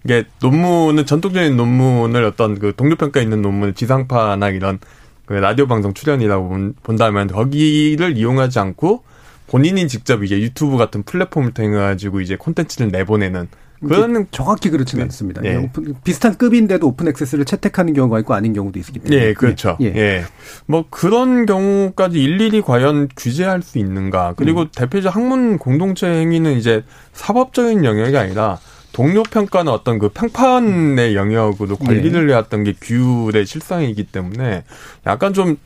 이게 논문은 전통적인 논문을 어떤 그 동료 평가 있는 논문을 지상파나 이런 그 라디오 방송 출연이라고 본다면 거기를 이용하지 않고 본인이 직접 이제 유튜브 같은 플랫폼을 통해 가지고 이제 콘텐츠를 내보내는 그런 정확히 그렇지는 네. 않습니다. 네. 오픈, 비슷한 급인데도 open access를 채택하는 경우가 있고 아닌 경우도 있기 때문에. 예, 그렇죠. 예. 예. 뭐 그런 경우까지 일일이 과연 규제할 수 있는가? 그리고 음. 대표적 학문 공동체 행위는 이제 사법적인 영역이 아니라 동료 평가는 어떤 그 평판의 영역으로 관리를 네. 해왔던 게 규율의 실상이기 때문에 약간 좀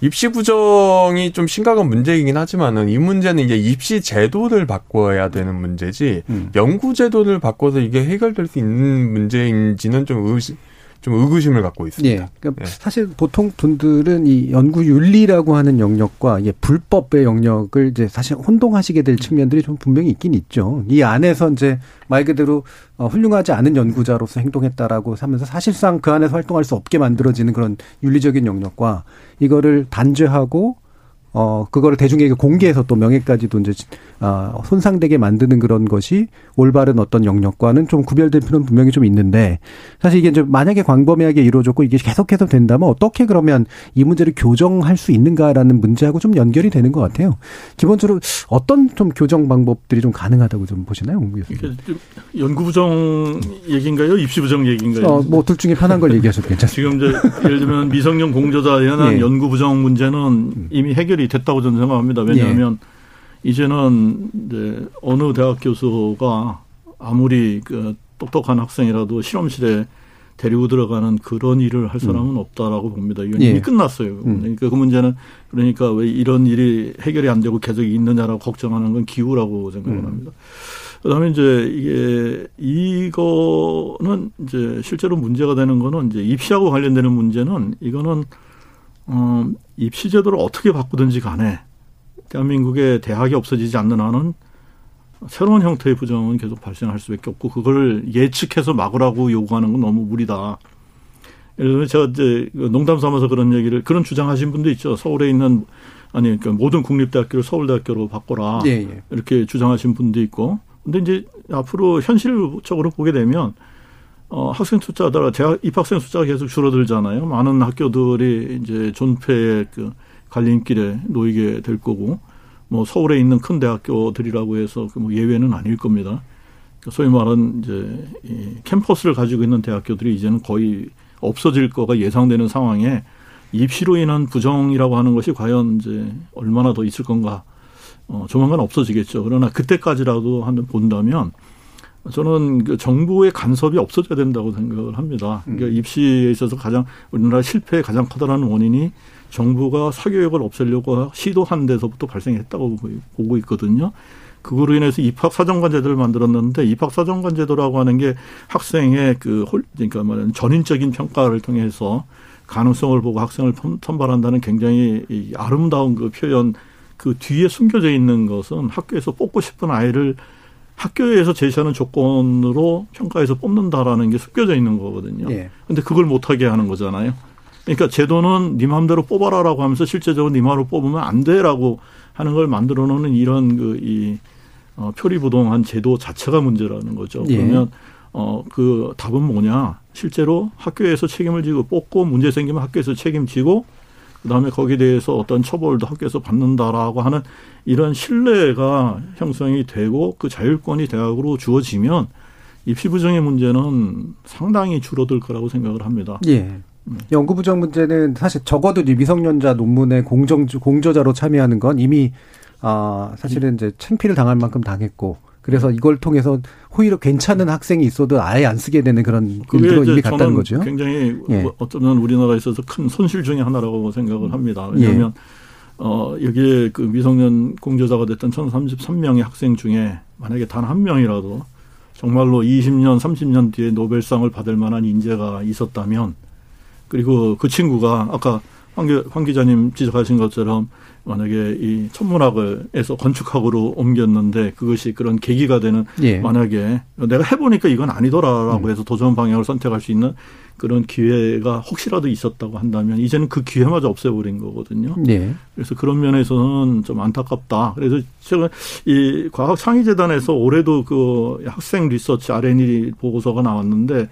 입시 부정이 좀 심각한 문제이긴 하지만은 이 문제는 이제 입시 제도를 바꿔야 되는 문제지 음. 연구 제도를 바꿔서 이게 해결될 수 있는 문제인지는 좀 의심 좀 의구심을 갖고 있습니다. 예. 그러니까 예. 사실 보통 분들은 이 연구 윤리라고 하는 영역과 이 불법의 영역을 이제 사실 혼동하시게 될 측면들이 좀 분명히 있긴 있죠. 이 안에서 이제 말 그대로 어, 훌륭하지 않은 연구자로서 행동했다라고 하면서 사실상 그 안에서 활동할 수 없게 만들어지는 그런 윤리적인 영역과 이거를 단죄하고 어, 그거를 대중에게 공개해서 또 명예까지도 이제, 아, 손상되게 만드는 그런 것이 올바른 어떤 영역과는 좀 구별될 필요는 분명히 좀 있는데, 사실 이게 이제 만약에 광범위하게 이루어졌고 이게 계속해서 된다면 어떻게 그러면 이 문제를 교정할 수 있는가라는 문제하고 좀 연결이 되는 것 같아요. 기본적으로 어떤 좀 교정 방법들이 좀 가능하다고 좀 보시나요, 공 교수님? 연구 부정 얘기인가요? 입시 부정 얘기인가요? 어, 뭐 둘 중에 편한 걸 얘기하셔도 괜찮습니다. 지금 이제 예를 들면 미성년 공저자에 관한 예. 연구 부정 문제는 음. 이미 해결이 해결이 됐다고 저는 생각합니다. 왜냐하면 예. 이제는 이제 어느 대학 교수가 아무리 그 똑똑한 학생이라도 실험실에 데리고 들어가는 그런 일을 할 사람은 음. 없다라고 봅니다. 이건 예. 이미 끝났어요. 음. 그러니까 그 문제는 그러니까 왜 이런 일이 해결이 안 되고 계속 있느냐라고 걱정하는 건 기후라고 생각을 음. 합니다. 그다음에 이제 이게 이거는 이제 실제로 문제가 되는 거는 이제 입시하고 관련되는 문제는 이거는 어, 입시 제도를 어떻게 바꾸든지 간에 대한민국의 대학이 없어지지 않는 한은 새로운 형태의 부정은 계속 발생할 수밖에 없고 그걸 예측해서 막으라고 요구하는 건 너무 무리다. 예를 들면 제가 이제 농담 삼아서 그런 얘기를 그런 주장하신 분도 있죠. 서울에 있는 아니 그러니까 모든 국립대학교를 서울대학교로 바꿔라 예, 예. 이렇게 주장하신 분도 있고. 근데 이제 앞으로 현실적으로 보게 되면 어, 학생 숫자가 대학 입학생 숫자가 계속 줄어들잖아요. 많은 학교들이 이제 존폐의 그 갈림길에 놓이게 될 거고, 뭐 서울에 있는 큰 대학교들이라고 해서 그 뭐 예외는 아닐 겁니다. 그러니까 소위 말하는 이제 이 캠퍼스를 가지고 있는 대학교들이 이제는 거의 없어질 거가 예상되는 상황에 입시로 인한 부정이라고 하는 것이 과연 이제 얼마나 더 있을 건가, 어, 조만간 없어지겠죠. 그러나 그때까지라도 한번 본다면 저는 그 정부의 간섭이 없어져야 된다고 생각을 합니다. 그러니까 음. 입시에 있어서 가장 우리나라 실패의 가장 커다란 원인이 정부가 사교육을 없애려고 시도한 데서부터 발생했다고 보고 있거든요. 그거로 인해서 입학 사정관 제도를 만들었는데 입학 사정관 제도라고 하는 게 학생의 그 홀, 그러니까 말하는 전인적인 평가를 통해서 가능성을 보고 학생을 선발한다는 굉장히 아름다운 그 표현 그 뒤에 숨겨져 있는 것은 학교에서 뽑고 싶은 아이를 학교에서 제시하는 조건으로 평가해서 뽑는다라는 게 숨겨져 있는 거거든요. 예. 근데 그걸 못하게 하는 거잖아요. 그러니까 제도는 네 마음대로 뽑아라라고 하면서 실제적으로 네 마음대로 뽑으면 안 돼라고 하는 걸 만들어 놓는 이런 그 이 어, 표리부동한 제도 자체가 문제라는 거죠. 예. 그러면 어, 그 답은 뭐냐? 실제로 학교에서 책임을 지고 뽑고 문제 생기면 학교에서 책임지고 그다음에 거기에 대해서 어떤 처벌도 학교에서 받는다라고 하는 이런 신뢰가 형성이 되고 그 자율권이 대학으로 주어지면 입시 부정의 문제는 상당히 줄어들 거라고 생각을 합니다. 예. 연구 부정 문제는 사실 적어도 미성년자 논문의 공정 공저자로 참여하는 건 이미 아, 사실은 이제 창피를 당할 만큼 당했고 그래서 이걸 통해서 오히려 괜찮은 학생이 있어도 아예 안 쓰게 되는 그런 일도 이미 갔다는 거죠. 굉장히 예. 어쩌면 우리나라에 있어서 큰 손실 중의 하나라고 생각을 합니다. 왜냐하면 예. 어, 여기에 그 미성년 공저자가 됐던 1033명의 학생 중에 만약에 단 한 명이라도 정말로 20년, 30년 뒤에 노벨상을 받을 만한 인재가 있었다면 그리고 그 친구가 아까 황, 기, 황 기자님 지적하신 것처럼 만약에 이 천문학을 해서 건축학으로 옮겼는데 그것이 그런 계기가 되는 예. 만약에 내가 해보니까 이건 아니더라라고 음. 해서 도전 방향을 선택할 수 있는 그런 기회가 혹시라도 있었다고 한다면 이제는 그 기회마저 없애버린 거거든요. 예. 그래서 그런 면에서는 좀 안타깝다. 그래서 제가 이 과학 창의재단에서 올해도 그 학생 리서치 R&D 보고서가 나왔는데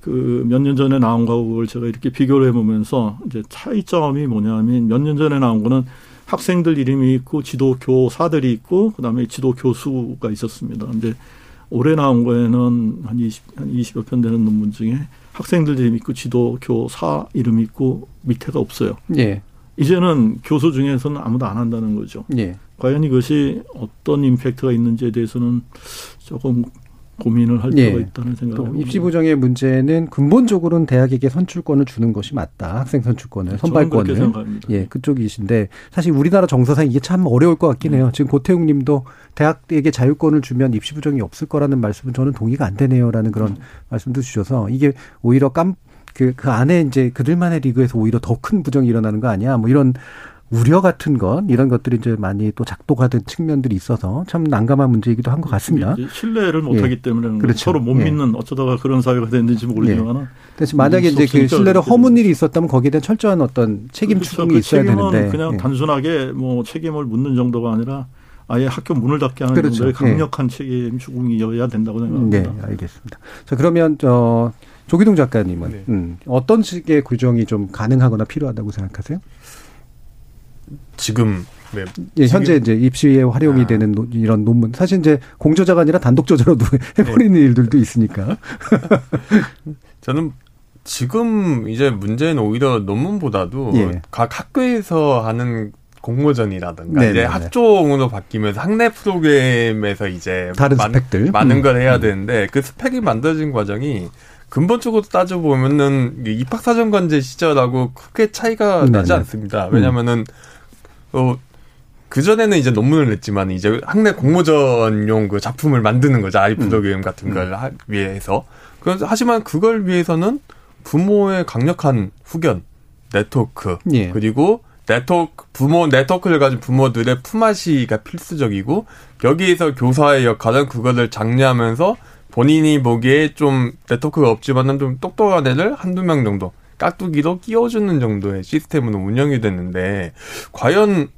그몇년 전에 나온 거하고 제가 이렇게 비교를 해보면서 이제 차이점이 뭐냐면 몇 년 전에 나온 거는 학생들 이름이 있고 지도 교사들이 있고 그다음에 지도 교수가 있었습니다. 근데 올해 나온 거에는 한 20, 한 20여 편 되는 논문 중에 학생들 이름 있고 지도 교사 이름 있고 밑에가 없어요. 예. 이제는 교수 중에서는 아무도 안 한다는 거죠. 예. 과연 이것이 어떤 임팩트가 있는지에 대해서는 조금 고민을 할 필요가 예. 있다는 생각을 입시 부정의 문제는 근본적으로는 대학에게 선출권을 주는 것이 맞다. 학생 선출권을 선발권을 예 그쪽이신데 사실 우리나라 정서상 이게 참 어려울 것 같긴 해요. 지금 고태웅 님도 대학에게 자유권을 주면 입시 부정이 없을 거라는 말씀은 저는 동의가 안 되네요라는 그런 음. 말씀도 주셔서 이게 오히려 깜 그, 그 안에 이제 그들만의 리그에서 오히려 더 큰 부정이 일어나는 거 아니야? 뭐 이런 우려 같은 것 이런 것들이 이제 많이 또 작동하 된 측면들이 있어서 참 난감한 문제이기도 한 것 같습니다. 신뢰를 못하기 예. 때문에 그렇죠. 서로 못 예. 믿는 어쩌다가 그런 사회가 됐는지 모르지만. 예. 대신 만약에 이제 그 신뢰를 허문 일이 있었다면 거기에 대한 철저한 어떤 책임 그렇죠. 추궁이 그 있어야 되는데 그냥 예. 단순하게 뭐 책임을 묻는 정도가 아니라 아예 학교 문을 닫게 하는 그렇죠. 정도의 예. 강력한 책임 추궁이어야 된다고 생각합니다. 네, 알겠습니다. 자 그러면 저 조기동 작가님은 네. 음, 어떤 식의 규정이 좀 가능하거나 필요하다고 생각하세요? 지금 네. 예, 현재 이제 입시에 활용이 아. 되는 노, 이런 논문 사실 이제 공저자가 아니라 단독 저자로도 해버리는 네. 일들도 있으니까. 저는 지금 이제 문제는 오히려 논문보다도 예. 각 학교에서 하는 공모전이라든가 네네네. 이제 학종으로 바뀌면서 학내 프로그램에서 이제 다른 많, 스펙들 많은 음. 걸 해야 음. 되는데 그 스펙이 만들어진 과정이 근본적으로 따져보면은 입학사정관제 시절하고 크게 차이가 네네. 나지 않습니다. 왜냐면은, 어, 그전에는 이제 논문을 냈지만 이제 학내 공모전용 그 작품을 만드는 거죠. 아이 프로그램 음. 같은 걸 음. 위해서. 하지만 그걸 위해서는 부모의 강력한 후견, 네트워크, 예. 그리고 네트워크, 부모, 네트워크를 가진 부모들의 품앗이가 필수적이고, 여기에서 교사의 역할은 그거를 장려하면서 본인이 보기에 좀 네트워크가 없지만은 좀 똑똑한 애들 한두 명 정도 깍두기로 끼워주는 정도의 시스템으로 운영이 됐는데 과연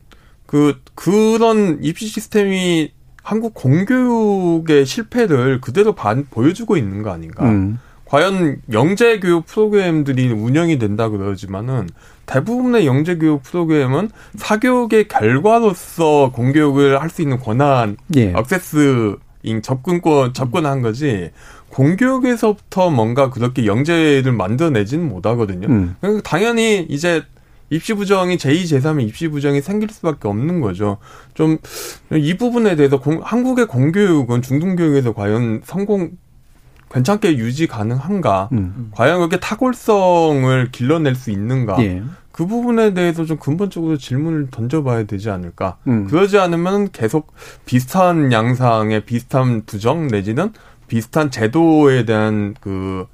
그 그런 입시 시스템이 한국 공교육의 실패를 그대로 반, 보여주고 있는 거 아닌가? 음. 과연 영재 교육 프로그램들이 운영이 된다 그러지만은 대부분의 영재 교육 프로그램은 사교육의 결과로서 공교육을 할 수 있는 권한, 예. 액세스 접근권 접근한 거지 공교육에서부터 뭔가 그렇게 영재를 만들어내지는 못하거든요. 음. 그러니까 당연히 이제 입시 부정이 제2, 제3의 입시 부정이 생길 수밖에 없는 거죠. 좀 이 부분에 대해서 공, 한국의 공교육은 중등교육에서 과연 성공 괜찮게 유지 가능한가? 음. 과연 그렇게 탁월성을 길러낼 수 있는가? 예. 그 부분에 대해서 좀 근본적으로 질문을 던져봐야 되지 않을까. 음. 그러지 않으면 계속 비슷한 양상의 비슷한 부정 내지는 비슷한 제도에 대한 그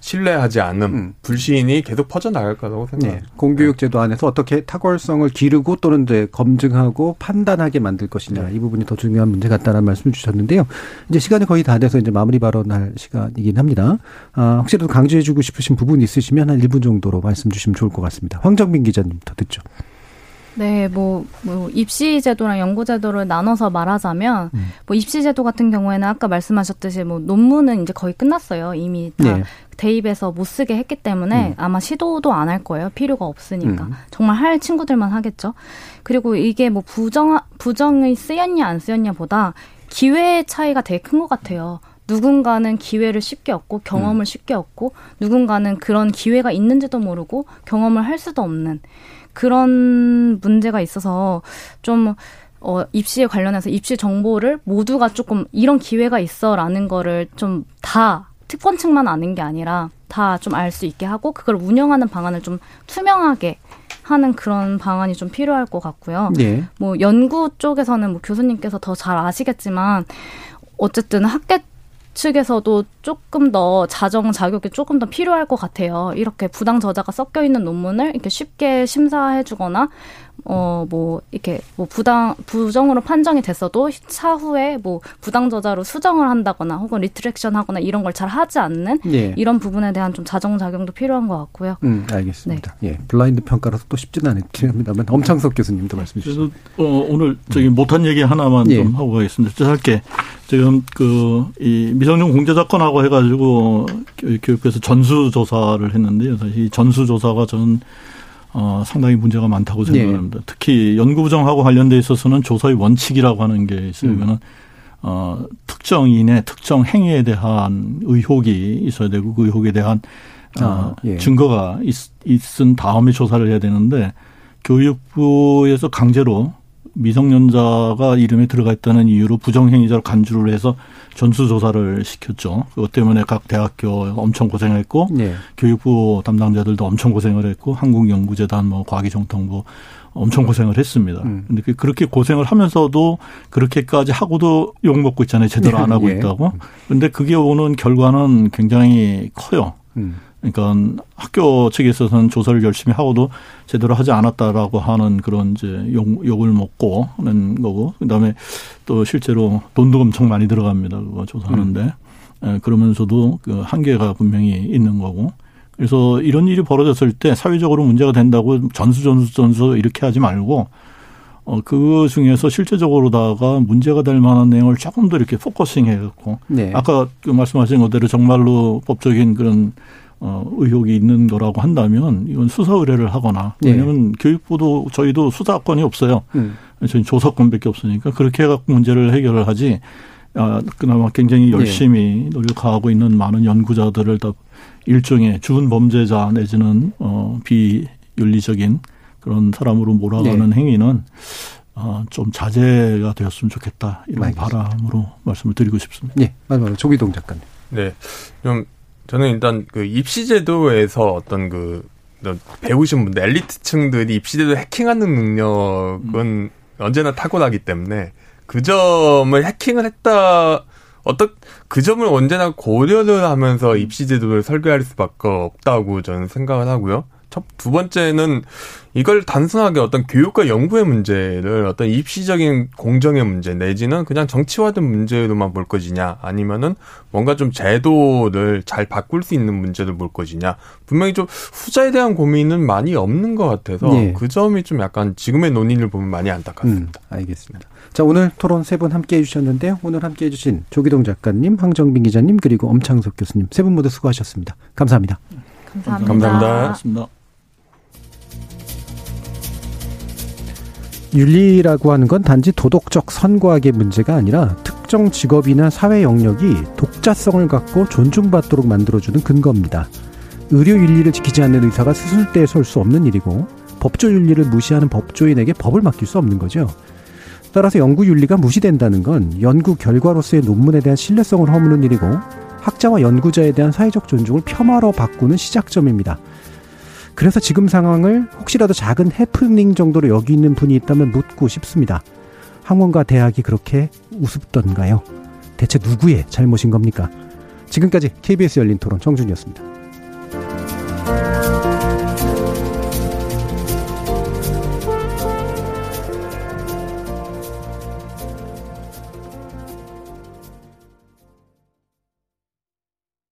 신뢰하지 않음, 음. 불신이 계속 퍼져나갈 거라고 생각합니다. 네. 공교육 제도 안에서 어떻게 탁월성을 기르고 또는 이제 검증하고 판단하게 만들 것이냐 네. 이 부분이 더 중요한 문제 같다는 말씀을 주셨는데요. 이제 시간이 거의 다 돼서 이제 마무리 발언할 시간이긴 합니다. 아, 혹시라도 강조해주고 싶으신 부분 있으시면 한 1분 정도로 말씀 주시면 좋을 것 같습니다. 황정민 기자님부터 듣죠. 네, 뭐, 뭐, 입시 제도랑 연구 제도를 나눠서 말하자면, 음. 뭐, 입시 제도 같은 경우에는 아까 말씀하셨듯이 뭐, 논문은 이제 거의 끝났어요. 이미 다 네. 대입해서 못 쓰게 했기 때문에 음. 아마 시도도 안 할 거예요. 필요가 없으니까. 음. 정말 할 친구들만 하겠죠. 그리고 이게 뭐, 부정, 부정이 쓰였냐 안 쓰였냐 보다 기회의 차이가 되게 큰 것 같아요. 누군가는 기회를 쉽게 얻고 경험을 음. 쉽게 얻고 누군가는 그런 기회가 있는지도 모르고 경험을 할 수도 없는 그런 문제가 있어서 좀 어, 입시에 관련해서 입시 정보를 모두가 조금 이런 기회가 있어라는 거를 좀 다 특권층만 아는 게 아니라 다 좀 알 수 있게 하고 그걸 운영하는 방안을 좀 투명하게 하는 그런 방안이 좀 필요할 것 같고요. 네. 뭐 연구 쪽에서는 뭐 교수님께서 더 잘 아시겠지만 어쨌든 학계 측에서도 조금 더 자정 자격이 조금 더 필요할 것 같아요. 이렇게 부당 저자가 섞여 있는 논문을 이렇게 쉽게 심사해주거나 어, 뭐, 이렇게, 뭐, 부당, 부정으로 판정이 됐어도 차후에 뭐, 부당 저자로 수정을 한다거나 혹은 retraction 하거나 이런 걸 잘 하지 않는 예. 이런 부분에 대한 좀 자정작용도 필요한 것 같고요. 음, 알겠습니다. 네. 예. 블라인드 평가라서 또 쉽지는 않긴 합니다만, 엄창석 교수님도 말씀해 주시죠. 어, 오늘 저기 음. 못한 얘기 하나만 예. 좀 하고 가겠습니다. 짧게. 지금 그, 이 미성년 공저 사건하고 해가지고 교육부에서 전수조사를 했는데요. 사실 이 전수조사가 저는 어, 상당히 문제가 많다고 생각합니다. 네. 특히 연구부정하고 관련돼 있어서는 조사의 원칙이라고 하는 게 있어요. 음. 이거는 어, 특정인의 특정 행위에 대한 의혹이 있어야 되고 그 의혹에 대한 어, 아, 예. 증거가 있, 있은 다음에 조사를 해야 되는데 교육부에서 강제로 미성년자가 이름에 들어가 있다는 이유로 부정행위자를 간주를 해서 전수조사를 시켰죠. 그것 때문에 각 대학교 엄청 고생했고 네. 교육부 담당자들도 엄청 고생을 했고 한국연구재단 뭐 과기정통부 엄청 고생을 했습니다. 음. 근데 그 그렇게 고생을 하면서도 그렇게까지 하고도 욕 먹고 있잖아요. 제대로 안 하고 예. 있다고. 근데 그게 오는 결과는 굉장히 커요. 음. 그러니까 학교 측에 있어서는 조사를 열심히 하고도 제대로 하지 않았다라고 하는 그런 이제 욕, 욕을 먹고 하는 거고 그다음에 또 실제로 돈도 엄청 많이 들어갑니다. 그거 조사하는데 음. 예, 그러면서도 그 한계가 분명히 있는 거고 그래서 이런 일이 벌어졌을 때 사회적으로 문제가 된다고 전수 전수 전수 이렇게 하지 말고 어, 그 중에서 실제적으로다가 문제가 될 만한 내용을 조금 더 이렇게 focusing 해갖고 네. 아까 그 말씀하신 것대로 정말로 법적인 그런 어, 의혹이 있는 거라고 한다면 이건 수사 의뢰를 하거나 네. 왜냐하면 네. 교육부도 저희도 수사권이 없어요. 음. 저희 조사권밖에 없으니까 그렇게 해갖고 문제를 해결을 하지. 아, 그나마 굉장히 네. 열심히 네. 노력하고 있는 많은 연구자들을 다 일종의 준 범죄자 내지는 어, 비윤리적인 그런 사람으로 몰아가는 네. 행위는 어, 좀 자제가 되었으면 좋겠다 이런 알겠습니다. 바람으로 말씀을 드리고 싶습니다. 네, 마지막으로 조기동 작가님. 네, 좀 저는 일단 그 입시제도에서 어떤 그 배우신 분들 엘리트층들이 입시제도 해킹하는 능력은 음. 언제나 타고나기 때문에 그 점을 해킹을 했다 어떤 그 점을 언제나 고려를 하면서 입시제도를 설계할 수밖에 없다고 저는 생각을 하고요. 첫, 두 번째는 이걸 단순하게 어떤 교육과 연구의 문제를 어떤 입시적인 공정의 문제 내지는 그냥 정치화된 문제로만 볼 것이냐 아니면은 뭔가 좀 제도를 잘 바꿀 수 있는 문제를 볼 것이냐 분명히 좀 후자에 대한 고민은 많이 없는 것 같아서 네. 그 점이 좀 약간 지금의 논의를 보면 많이 안타깝습니다. 음, 알겠습니다. 자 오늘 토론 세 분 함께 해주셨는데요. 오늘 함께 해주신 조기동 작가님, 황정빈 기자님 그리고 엄창석 교수님 세 분 모두 수고하셨습니다. 감사합니다. 감사합니다. 감사합니다. 감사합니다. 윤리라고 하는 건 단지 도덕적 선과학의 문제가 아니라 특정 직업이나 사회 영역이 독자성을 갖고 존중받도록 만들어주는 근거입니다. 의료 윤리를 지키지 않는 의사가 수술대에 설 수 없는 일이고 법조 윤리를 무시하는 법조인에게 법을 맡길 수 없는 거죠. 따라서 연구 윤리가 무시된다는 건 연구 결과로서의 논문에 대한 신뢰성을 허무는 일이고 학자와 연구자에 대한 사회적 존중을 폄하로 바꾸는 시작점입니다. 그래서 지금 상황을 혹시라도 작은 해프닝 정도로 여기는 분이 있다면 묻고 싶습니다. 학원과 대학이 그렇게 우습던가요? 대체 누구의 잘못인 겁니까? 지금까지 KBS 열린 토론 정준이었습니다.